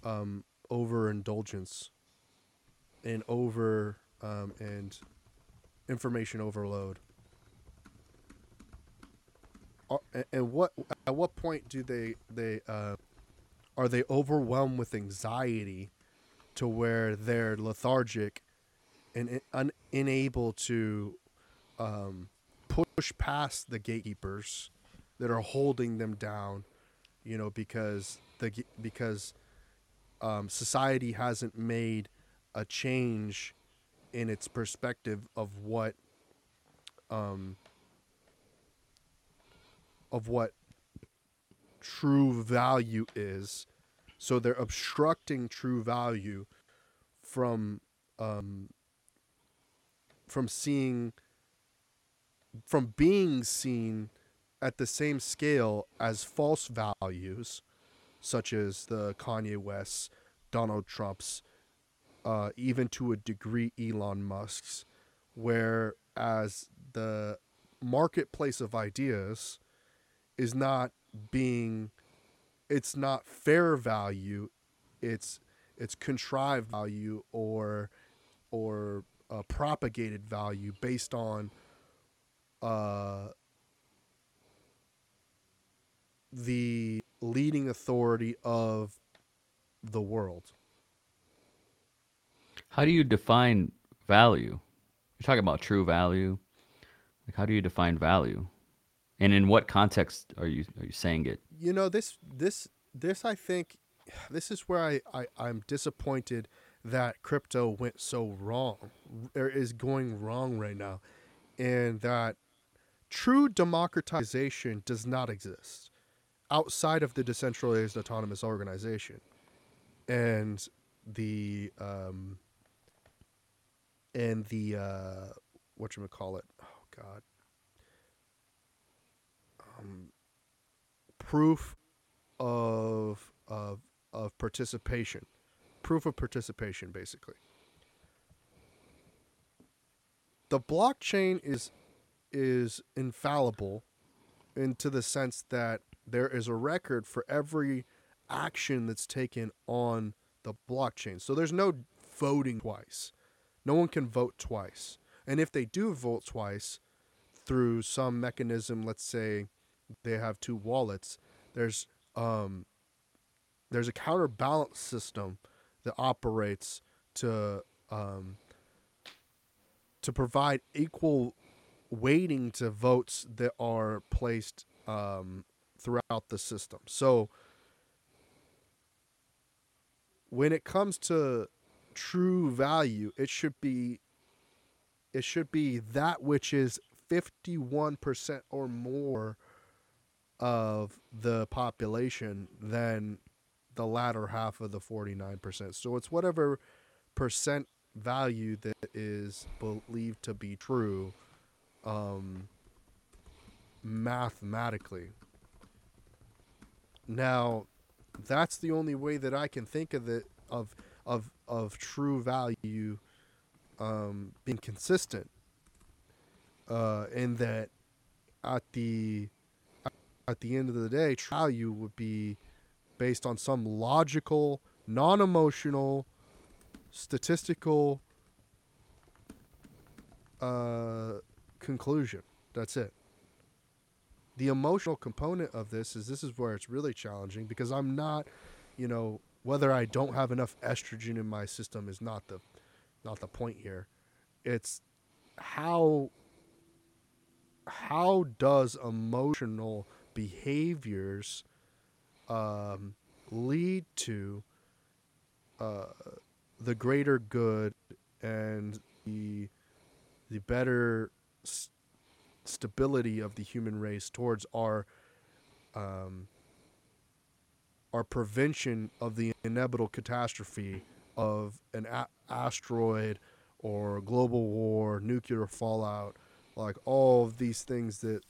um, overindulgence and over um, and information overload. And what at what point do they they uh, are they overwhelmed with anxiety to where they're lethargic and un- unable to um, push past the gatekeepers that are holding them down you know because the because um, society hasn't made a change in its perspective of what um, of what true value is. So they're obstructing true value from um, from seeing from being seen at the same scale as false values, such as the Kanye West's, Donald Trump's, uh, even to a degree Elon Musk's, whereas the marketplace of ideas is not being it's not fair value it's it's contrived value or or uh, propagated value based on uh, the leading authority of the world. How do you define value? You're talking about true value. Like, how do you define value? And in what context are you are you saying it? You know this this this I think this is where I, I I'm disappointed that crypto went so wrong or is going wrong right now, and that true democratization does not exist outside of the decentralized autonomous organization. And the um and the uh what you call it? Oh god um, proof of of of participation, proof of participation, basically. The blockchain is is infallible, into the sense that there is a record for every action that's taken on the blockchain. So there's no voting twice. no one can vote twice. And if they do vote twice through some mechanism, let's say they have two wallets, there's um there's a counterbalance system that operates to um, to provide equal weighting to votes that are placed um, throughout the system. So when it comes to true value, it should be it should be that which is 51% or more of the population than the latter half of the 49%. So it's whatever percent value that is believed to be true um, mathematically. Now, that's the only way that I can think of it of of of true value um, being consistent. Uh, and that at the at the end of the day, true value would be based on some logical, non-emotional, statistical uh, conclusion. That's it. The emotional component of this is this is where it's really challenging because I'm not, you know, whether I don't have enough estrogen in my system is not the not the point here. It's how how does emotional behaviors um, lead to uh, the greater good and the the better s- stability of the human race towards our um, our prevention of the inevitable catastrophe of an a- asteroid or global war, nuclear fallout, like all of these things that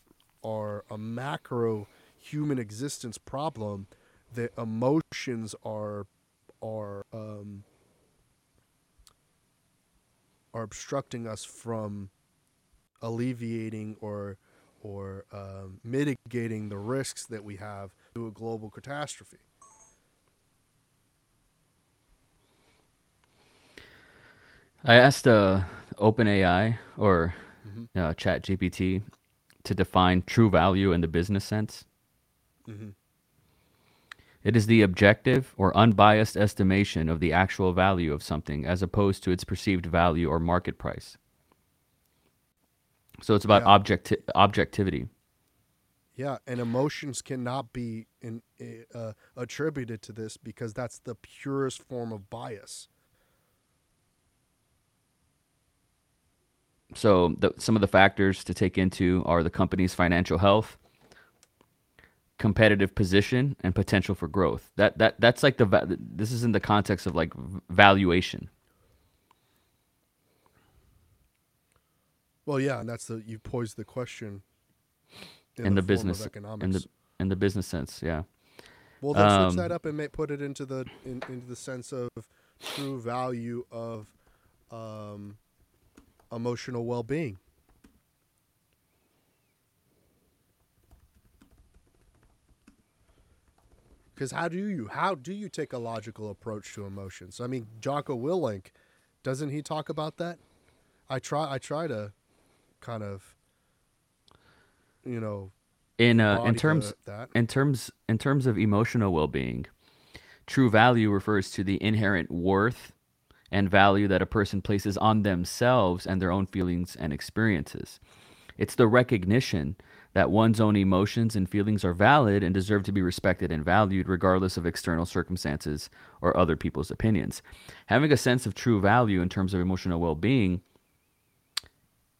are a macro human existence problem that emotions are are um, are obstructing us from alleviating or or um, mitigating the risks that we have to a global catastrophe. I asked uh, OpenAI or uh, ChatGPT to define true value in the business sense. Mm-hmm. It is the objective or unbiased estimation of the actual value of something as opposed to its perceived value or market price. So it's about Yeah. objecti- objectivity. Yeah, and emotions cannot be in, uh, attributed to this because that's the purest form of bias. So the, some of the factors to take into are the company's financial health, competitive position, and potential for growth. That that that's like the this is in the context of like valuation. Well, yeah, and that's the you posed the question in, the, form of business in the in the business sense yeah Well, then Um, switch that up and may, put it into the in, into the sense of true value of um, emotional well-being. Because how do you how do you take a logical approach to emotions? I mean, Jocko Willink, doesn't he talk about that? I try I try to kind of you know in uh, in terms that. in terms in terms of emotional well-being true value refers to the inherent worth and value that a person places on themselves and their own feelings and experiences it's the recognition that one's own emotions and feelings are valid and deserve to be respected and valued regardless of external circumstances or other people's opinions having a sense of true value in terms of emotional well-being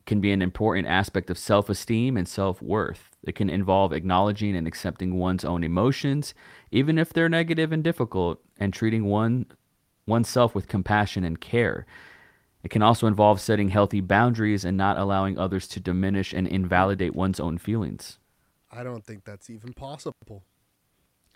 can be an important aspect of self esteem and self worth. It can involve acknowledging and accepting one's own emotions, even if they're negative and difficult, and treating one oneself with compassion and care. It can also involve setting healthy boundaries and not allowing others to diminish and invalidate one's own feelings. I don't think that's even possible.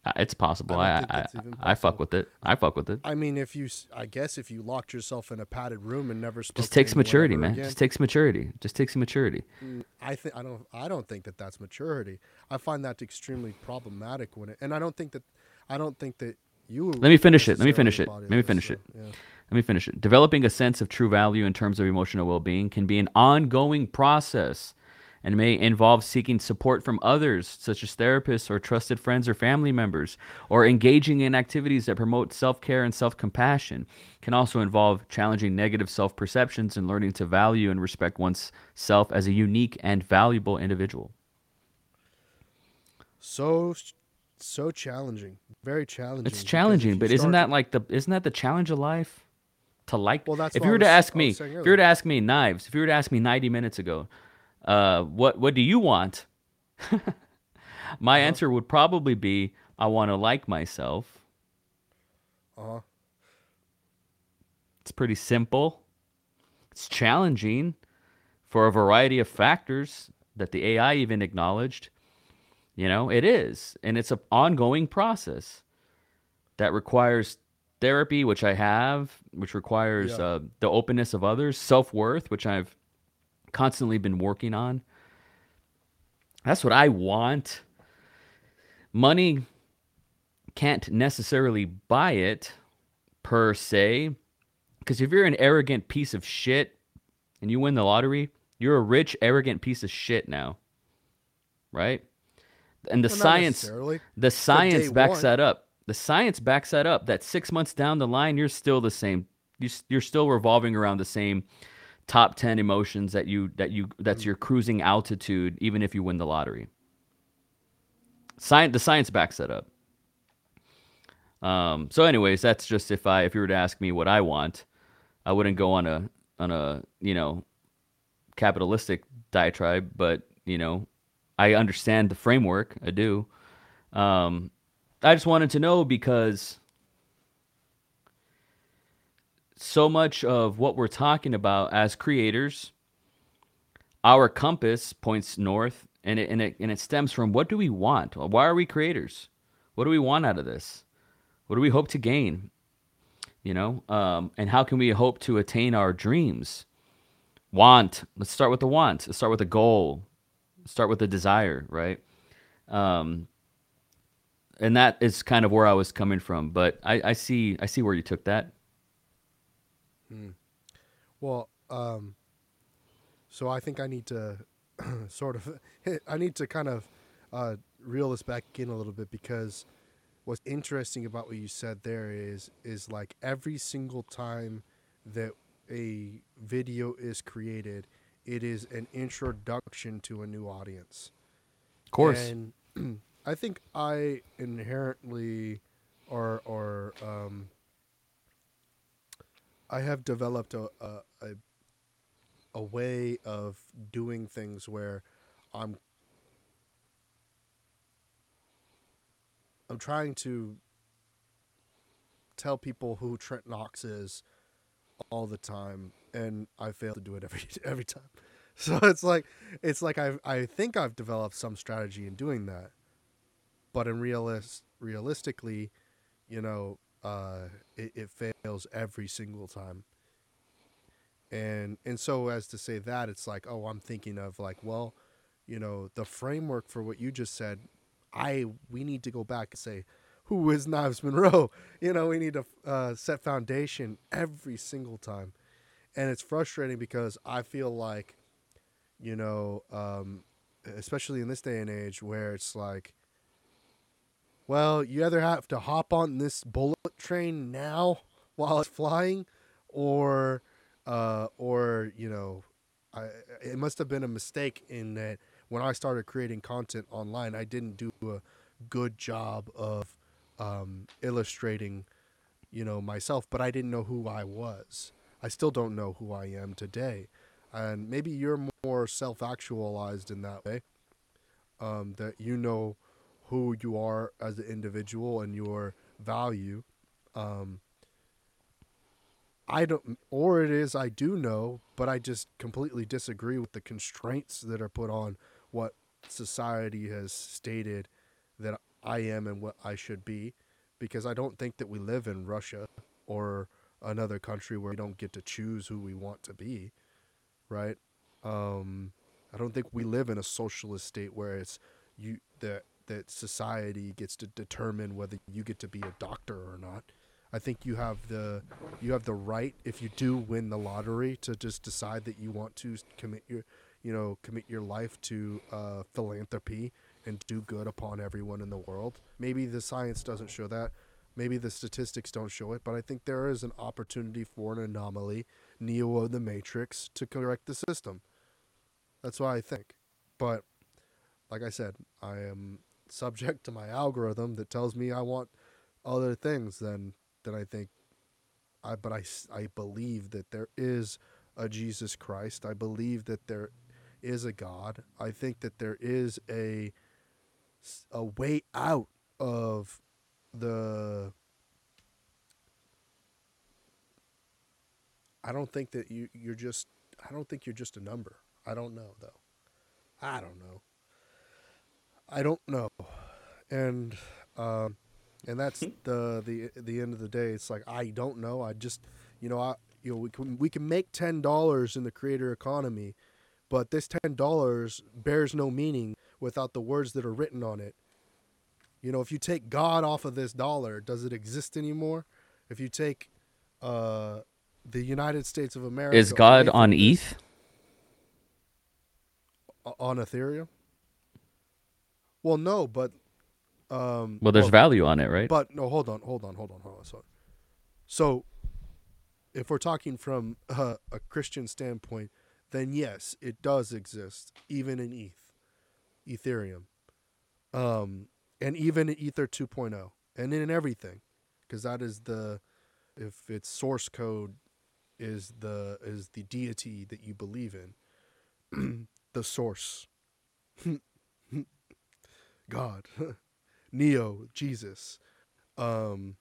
Uh, It's possible. I I don't I, that's I, I fuck with it. I fuck with it. I mean, if you, I guess, if you locked yourself in a padded room and never spoke, Just takes maturity, man. again, Just takes maturity. Just takes maturity. mm, I think I don't. I don't think that that's maturity. I find that extremely problematic when it, and I don't think that, I don't think that you. Let me finish it. Let me finish it. Let me finish it. yeah. let me finish it. Developing a sense of true value in terms of emotional well being can be an ongoing process and may involve seeking support from others, such as therapists or trusted friends or family members, or engaging in activities that promote self care and self compassion. Can also involve challenging negative self perceptions and learning to value and respect one's self as a unique and valuable individual. So, so challenging. Very challenging. It's challenging, but isn't that like the isn't that the challenge of life? To like, Well, that's if you were to ask me, if you were to ask me, Niles, if you were to ask me 90 minutes ago, uh, what what do you want? My Uh-huh. answer would probably be, I want to like myself. Uh-huh. It's pretty simple. It's challenging for a variety of factors that the AI even acknowledged. You know, it is. And it's an ongoing process that requires therapy, which I have, which requires Yeah. uh, the openness of others, self worth, which I've constantly been working on. That's what I want. Money can't necessarily buy it per se. Because if you're an arrogant piece of shit and you win the lottery, you're a rich, arrogant piece of shit now. Right? And the Well, science the science backs one. that up. The science backs that up. That six months down the line, you're still the same. You're still revolving around the same top ten emotions that you that you that's your cruising altitude, even if you win the lottery. Science, the science backs that up. Um, so, anyways, that's just if I if you were to ask me what I want, I wouldn't go on a on a you know capitalistic diatribe, but you know, I understand the framework. I do. Um, I just wanted to know because so much of what we're talking about as creators, our compass points north, and it and it and it stems from what do we want? Why are we creators? What do we want out of this? What do we hope to gain? You know, um, and how can we hope to attain our dreams? Want. Let's start with the want. Let's start with a goal. Start with a desire, right? Um, and that is kind of where I was coming from. But I, I see, I see where you took that. Well, um, so I think I need to sort of, I need to kind of uh, reel this back in a little bit because what's interesting about what you said there is, is like every single time that a video is created, it is an introduction to a new audience. Of course. And I think I inherently or or um I have developed a a, a a way of doing things where I'm I'm trying to tell people who Trent Knox is all the time and I fail to do it every every time. So it's like it's like I I think I've developed some strategy in doing that. But in realist realistically, you know, uh it, it fails every single time. And and so as to say that it's like, oh, I'm thinking of like, well, you know, the framework for what you just said, I we need to go back and say, who is Niles Monroe? You know, we need to uh, set foundation every single time, and it's frustrating because I feel like, you know, um, especially in this day and age where it's like, well, you either have to hop on this bullet train now while it's flying, or, uh, or you know, I, it must have been a mistake in that when I started creating content online, I didn't do a good job of um, illustrating, you know, myself, but I didn't know who I was. I still don't know who I am today, and maybe you're more self-actualized in that way. Um, that you know who you are as an individual and your value. Um, I don't, or it is I do know, but I just completely disagree with the constraints that are put on what society has stated that I am and what I should be, because I don't think that we live in Russia or another country where we don't get to choose who we want to be, right? Um, I don't think we live in a socialist state where it's you that that society gets to determine whether you get to be a doctor or not. I think you have the you have the right if you do win the lottery to just decide that you want to commit your you know commit your life to uh, philanthropy and do good upon everyone in the world. Maybe the science doesn't show that. Maybe the statistics don't show it, but I think there is an opportunity for an anomaly, Neo of the Matrix, to correct the system. That's what I think. But like I said, I am subject to my algorithm that tells me I want other things than than I think. I but I I believe that there is a Jesus Christ. I believe that there is a God. I think that there is a a way out of the I don't think that you you're just I don't think you're just a number. I don't know though. I don't know. I don't know. And um and that's the the the end of the day. It's like I don't know. I just you know I you know we can we can make ten dollars in the creator economy, but this ten dollars bears no meaning without the words that are written on it. You know, if you take God off of this dollar, does it exist anymore? If you take uh, the United States of America, is God on ETH? On Ethereum? Well, no, but um, well, there's well, value on it, right? But no, hold on, hold on, hold on, hold on. So, so if we're talking from uh, a Christian standpoint, then yes, it does exist, even in ETH, Ethereum, um, and even in Ether 2.0, and in everything, because that is the, if its source code is the is the deity that you believe in, the source, God. Neo, Jesus. Um,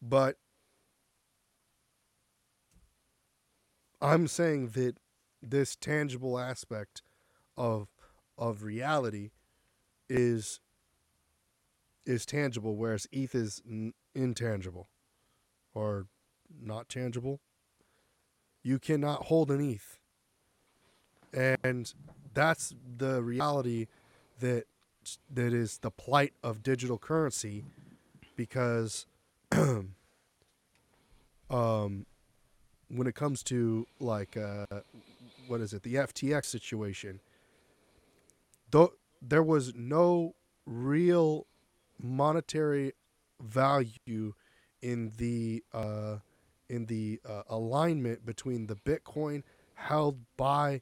but I'm saying that this tangible aspect of of reality is is tangible, whereas ETH is n- intangible or not tangible. You cannot hold an ETH, and that's the reality that that is the plight of digital currency because um when it comes to like uh what is it the FTX situation though there was no real monetary value in the uh in the uh, alignment between the bitcoin held by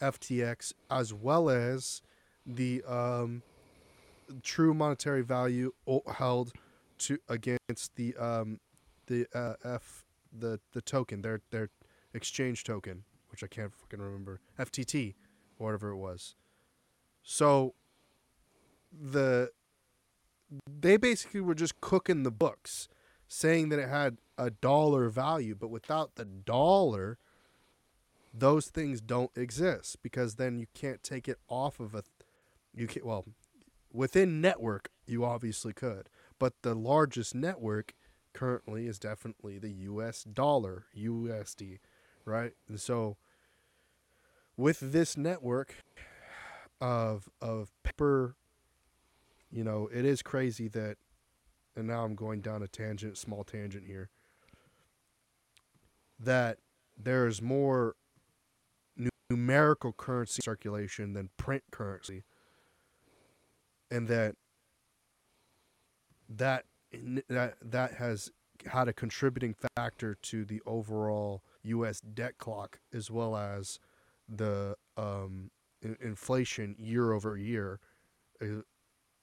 FTX as well as the um true monetary value held to against the um, the uh, F the the token their their exchange token, which I can't fucking remember FTT whatever it was. So the they basically were just cooking the books, saying that it had a dollar value, but without the dollar, those things don't exist because then you can't take it off of a you can well Within network, you obviously could, but the largest network currently is definitely the US dollar, USD, right? And so with this network of of paper you know, it is crazy that and now I'm going down a tangent, small tangent here. That there's more numerical currency circulation than print currency and that that that that has had a contributing factor to the overall U.S. debt clock as well as the um, inflation year over year,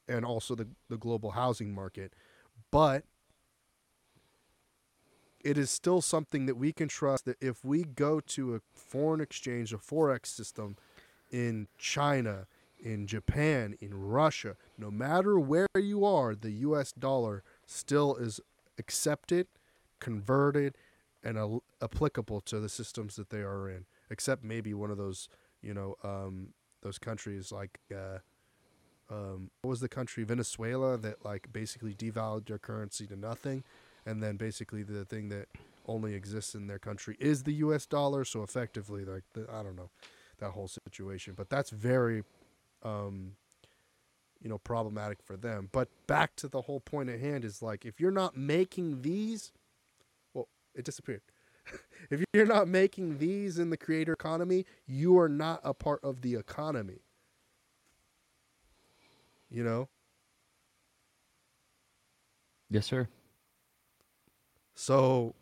and also the the global housing market, but it is still something that we can trust that if we go to a foreign exchange, a forex system in China, in Japan, in Russia, no matter where you are, the US dollar still is accepted, converted, and al- applicable to the systems that they are in, except maybe one of those, you know, um, those countries like, uh, um, what was the country, Venezuela, that like basically devalued their currency to nothing. And then basically the thing that only exists in their country is the US dollar. So effectively, like, the, I don't know that whole situation. But that's very um, you know, problematic for them. But back to the whole point at hand is like if you're not making these, well, it disappeared. if you're not making these in the creator economy, you are not a part of the economy. You know? Yes, sir. So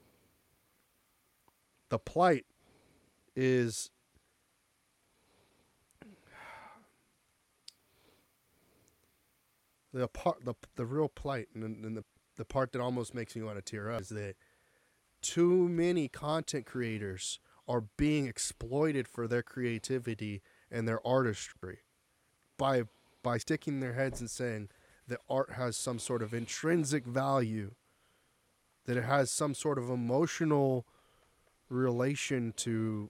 the plight is the part the the real plight and, and the the part that almost makes me want to tear up is that too many content creators are being exploited for their creativity and their artistry by by sticking their heads and saying that art has some sort of intrinsic value that it has some sort of emotional relation to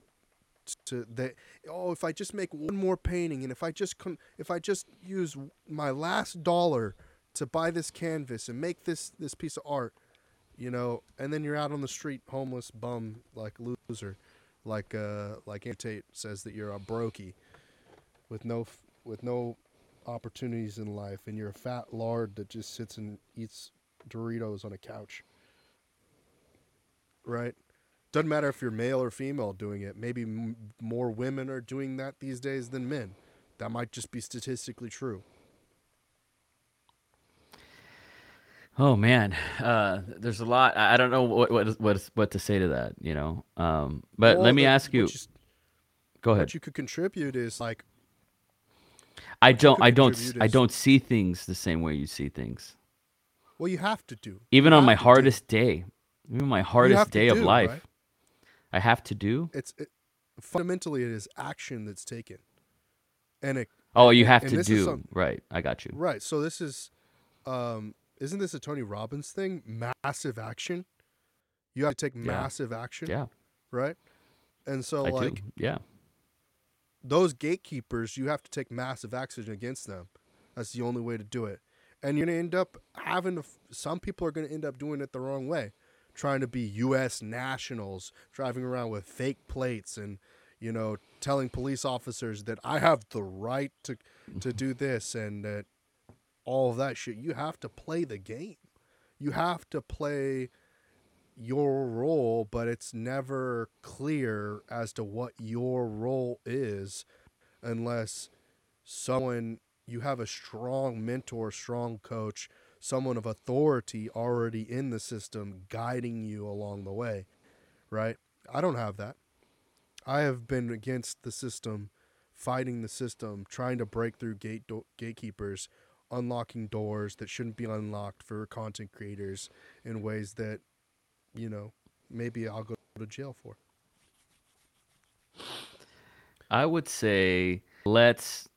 to that oh if i just make one more painting and if i just if i just use my last dollar to buy this canvas and make this this piece of art you know and then you're out on the street homeless bum like loser like uh like Andrew Tate says that you're a brokey with no with no opportunities in life and you're a fat lard that just sits and eats Doritos on a couch right doesn't matter if you're male or female doing it. Maybe m- more women are doing that these days than men. That might just be statistically true. Oh man, uh, there's a lot. I don't know what what what what to say to that. You know, um, but Well, let me the- ask you. You, Go ahead. what you could contribute is like I don't. I don't. I don't see things the same way you see things. well, you have to do. Even You on my to do. hardest day, even my hardest day of life, right? I have to do. It's it, fundamentally it is action that's taken, and it Oh, you have to do. some- right. I got you. right. So this is, um, isn't this a Tony Robbins thing? Massive action. You have to take massive action, Yeah, right? And so I like do. Yeah. Those gatekeepers, you have to take massive action against them. That's the only way to do it. And you're going to end up having to, some people are going to end up doing it the wrong way, trying to be U.S. nationals, driving around with fake plates and, you know, telling police officers that I have the right to, to do this and that all of that shit. You have to play the game. You have to play your role, but it's never clear as to what your role is unless someone you have a strong mentor, strong coach, someone of authority already in the system guiding you along the way, right? I don't have that. I have been against the system, fighting the system, trying to break through gate do- gatekeepers, unlocking doors that shouldn't be unlocked for content creators in ways that, you know, maybe I'll go to jail for. I would say let's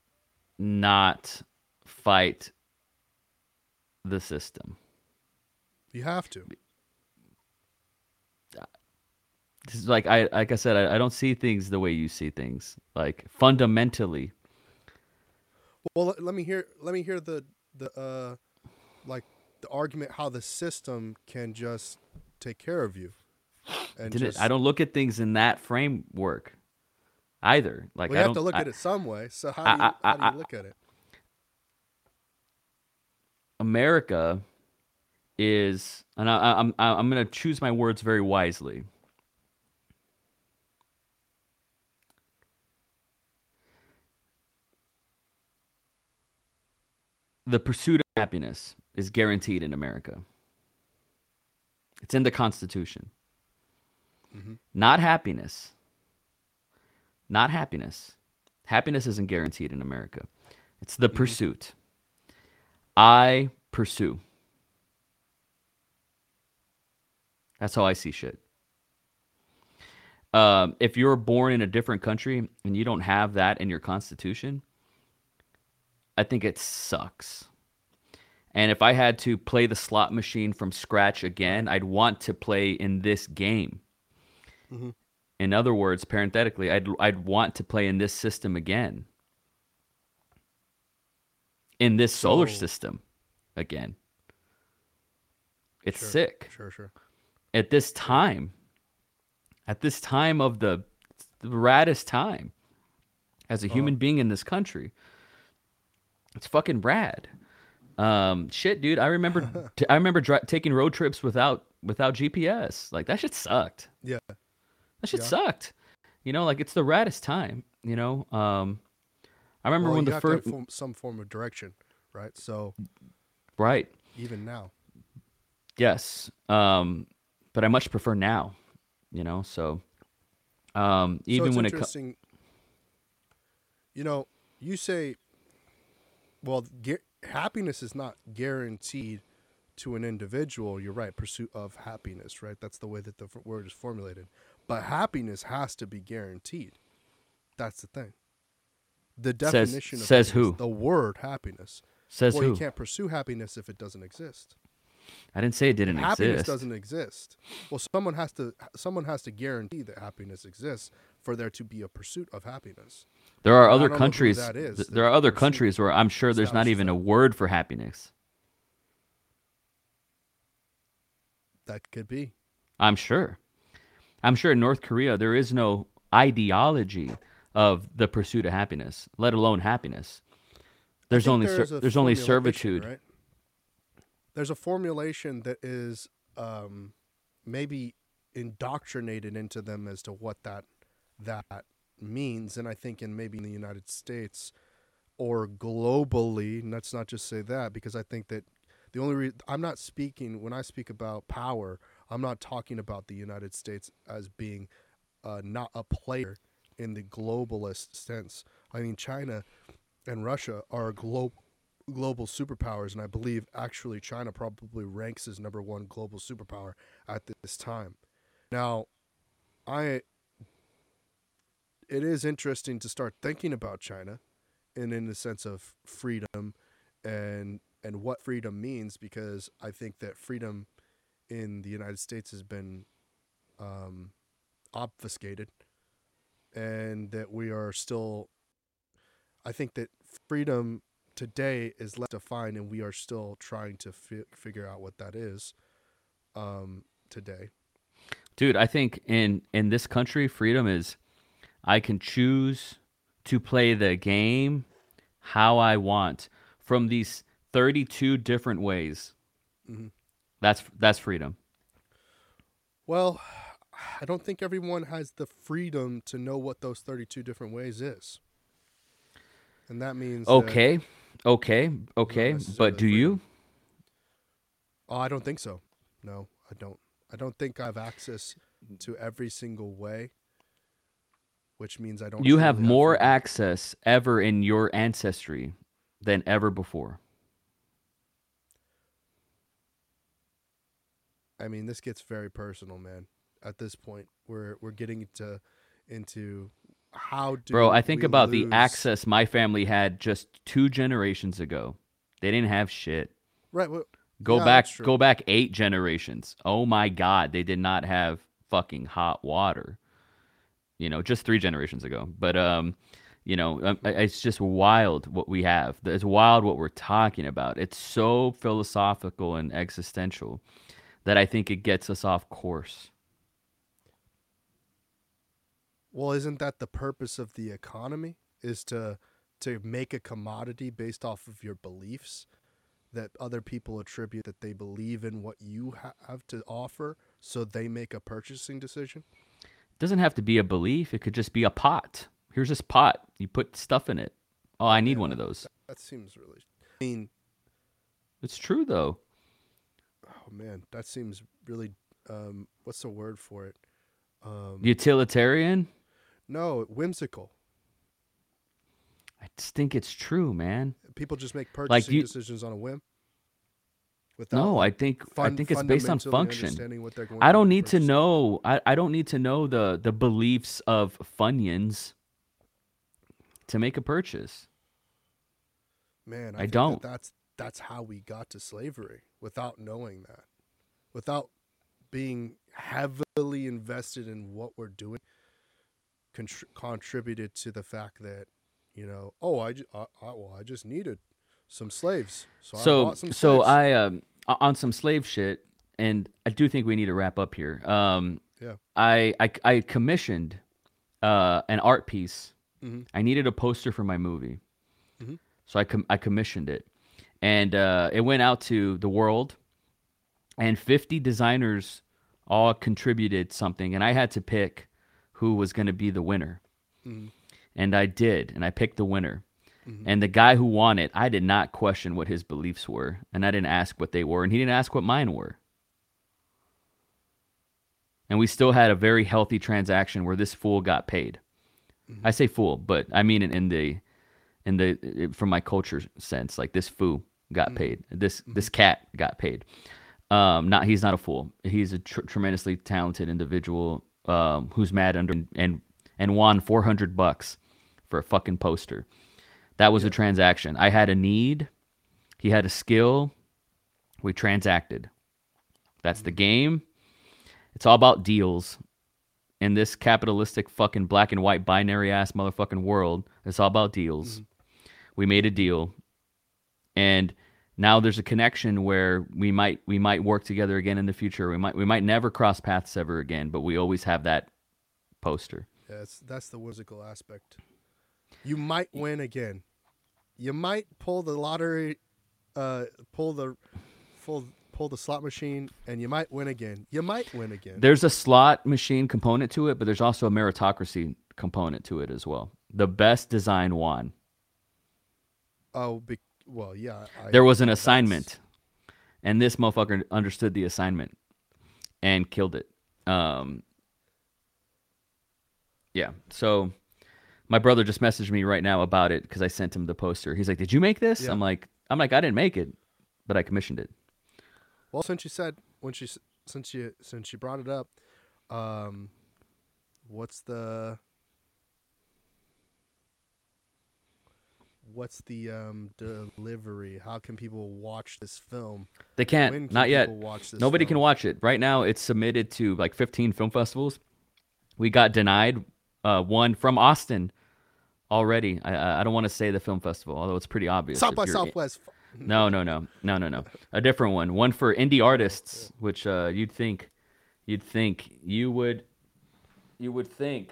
not fight the system. You have to. This is like I like I said, I, I don't see things the way you see things. Like fundamentally, Well, let, let me hear. Let me hear the the uh, like the argument how the system can just take care of you. And just, I don't look at things in that framework either. Like Well, I have to look I- at it some way. So how I- do you, I- how do you I- look at it? America is, and I, I'm I'm I'm going to choose my words very wisely. The pursuit of happiness is guaranteed in America. It's in the Constitution. Not happiness. Not happiness. Happiness isn't guaranteed in America. It's the pursuit. I pursue. That's how I see shit. Um, if you're born in a different country and you don't have that in your constitution, I think it sucks. And if I had to play the slot machine from scratch again, I'd want to play in this game. Mhm. In other words, parenthetically, I'd I'd want to play in this system again. In this solar So- system again. It's Sure, sick Sure, sure. at this time, at this time of the, the raddest time as a human being in this country, It's fucking rad. Um, shit, dude. I remember t- I remember dri- taking road trips without without GPS. Like that shit sucked. Yeah. That shit Yeah. sucked. You know, like it's the raddest time. You know, um, I remember Well, when you the have to have first form- some form of direction, right? So right. even now, Yes. Um, but I much prefer now, you know, so um so even it's when it co- interesting. you know, you say, well, happiness is not guaranteed to an individual. You're right, pursuit of happiness, right? That's the way that the f- word is formulated. But happiness has to be guaranteed. That's the thing. The Says- definition of says who? the word happiness. says well, who? you can't pursue happiness if it doesn't exist. I didn't say it didn't happiness exist. doesn't exist. Well, someone has to someone has to guarantee that happiness exists for there to be a pursuit of happiness. There are other don't know who countries that is th- there are other countries where I'm sure there's not even a word for happiness. That could be. I'm sure. I'm sure in North Korea there is no ideology of the pursuit of happiness, let alone happiness. There's only there's a there's only servitude. Right? There's a formulation that is um, maybe indoctrinated into them as to what that that means, and I think in maybe in the United States or globally, let's not just say that because I think that the only re- I'm not speaking when I speak about power, I'm not talking about the United States as being uh, not a player in the globalist sense. I mean, China and Russia are global global superpowers, and I believe actually China probably ranks as number one global superpower at this time. Now, I it is interesting to start thinking about China, and in the sense of freedom, and and what freedom means, because I think that freedom in the United States has been um, obfuscated, and that we are still. I think that freedom today is less defined, and we are still trying to fi- figure out what that is um, today. Dude, I think in in this country, freedom is I can choose to play the game how I want from these 32 different ways. Mhm. That's that's freedom. Well, I don't think everyone has the freedom to know what those 32 different ways is. And that means that- Okay. Okay. Okay. But do you? oh, I don't think so. No, I don't. I don't think I have access to every single way, which means I don't. You have more freedom. access ever in your ancestry than ever before. I mean, this gets very personal, man. At this point, we're we're getting into into how do Bro, I think about the access my family had just 2 generations ago. They didn't have shit. Right. Well, Go Yeah, back go back 8 generations. Oh my god, they did not have fucking hot water. You know, just 3 generations ago. But um you know, um, it's just wild what we have. It's wild what we're talking about. It's so philosophical and existential that I think it gets us off course. Well, isn't that the purpose of the economy? Is to to make a commodity based off of your beliefs that other people attribute that they believe in what you have to offer, so they make a purchasing decision. Doesn't have to be a belief. It could just be a pot. Here's this pot. You put stuff in it. Oh, I need one of those. That seems really. I mean, It's true though. oh man, that seems really. Um, what's the word for it? Um, Utilitarian? no, whimsical. I just think it's true, man. People just make purchasing you- decisions on a whim. No, I think I think it's based on function. understanding what they're going I don't need to know. I, I don't need to know the the beliefs of Funyuns to make a purchase. Man, I, I don't. that's that's how we got to slavery without knowing that, without being heavily invested in what we're doing, contr- contributed to the fact that you know, oh, I, ju- I, I well, I just needed some slaves, so, I So bought some so slaves. I um on some slave shit, and I do think we need to wrap up here. Um, Yeah. I I, I commissioned uh an art piece. Mhm. I needed a poster for my movie. Mhm. So I com- I commissioned it, and uh, it went out to the world, and 50 designers all contributed something, and I had to pick who was going to be the winner, and I did, and I picked the winner. And the guy who won it, I did not question what his beliefs were, and I didn't ask what they were, and he didn't ask what mine were. And we still had a very healthy transaction where this fool got paid. I say fool, but I mean it in the in the it- from my culture sense. Like this fool got paid. This this cat got paid. Um, not he's not a fool. He's a tr- tremendously talented individual um, who's mad under and and won four hundred bucks for a fucking poster. That was a transaction. I had a need. He had a skill. We transacted. That's the mm. game. It's all about deals in this capitalistic fucking black and white binary ass motherfucking world. It's all about deals. Mm. We made a deal. And now there's a connection where we might we might work together again in the future. We might we might never cross paths ever again, but we always have that poster. Yeah, that's that's the whimsical aspect. You might win again. You might pull the lottery, uh, pull the, pull pull the slot machine, and you might win again. You might win again. There's a slot machine component to it, but there's also a meritocracy component to it as well. The best design won. oh, be, well, yeah. I, There was an that's- assignment, and this motherfucker understood the assignment and killed it. Um, yeah. So my brother just messaged me right now about it because I sent him the poster. He's like, "Did you make this?" Yeah. I'm like, "I'm like, I didn't make it, but I commissioned it." Well, since you said when she since you since you brought it up, um, what's the what's the um delivery? How can people watch this film? They can't. Can not yet. people watch this Nobody can watch it right now. It's submitted to like 15 film festivals. We got denied uh, one from Austin already. I- I, don't want to say the film festival, although it's pretty obvious. South by Southwest. No, no, no, no, no, no. A different one. One for indie artists, which uh, you'd think, you'd think you would, you would think,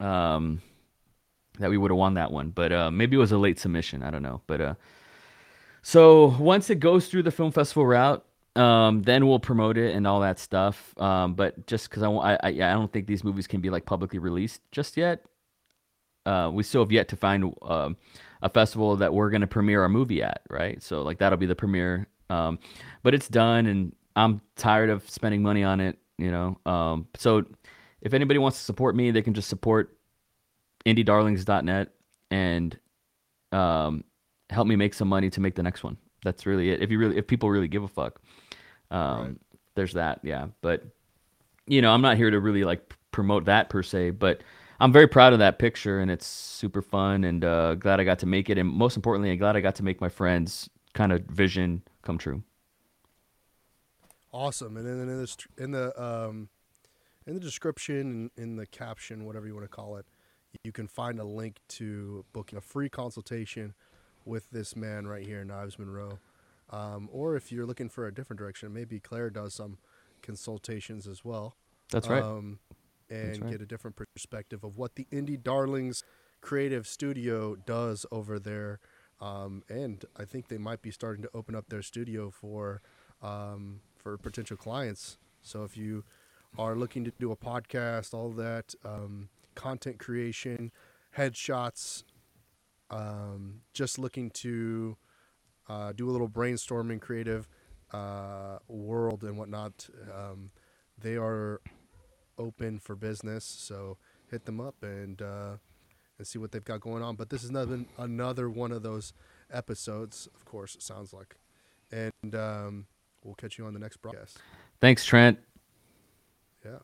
um, that we would have won that one. But uh, maybe it was a late submission. I don't know. But uh, so once it goes through the film festival route, um, then we'll promote it and all that stuff. Um, but just because I, I, I don't think these movies can be like publicly released just yet. Uh, we still have yet to find um, a festival that we're going to premiere our movie at, right? So like that'll be the premiere. Um, but it's done, and I'm tired of spending money on it. You know, um, so if anybody wants to support me, they can just support indiedarlings.net and um, help me make some money to make the next one. That's really it. If you really, if people really give a fuck, um, Right. there's that. Yeah, but you know, I'm not here to really like promote that per se, but I'm very proud of that picture and it's super fun and uh, glad I got to make it. And most importantly, I'm glad I got to make my friends kind of vision come true. Awesome. And then in the in the um, in the description in, in the caption, whatever you want to call it, you can find a link to booking a free consultation with this man right here, Niles Monroe. Um, or if you're looking for a different direction, maybe Claire does some consultations as well. That's right. Um, and right. get a different perspective of what the Indie Darlings creative studio does over there. Um, and I think they might be starting to open up their studio for um, for potential clients. So if you are looking to do a podcast, all that um, content creation, headshots, um, just looking to uh, do a little brainstorming, creative uh, world and whatnot, um, they are open for business. So hit them up and uh, and see what they've got going on. But this is another another one of those episodes. Of course, it sounds like, and um, we'll catch you on the next broadcast. Thanks, Trent. Yeah.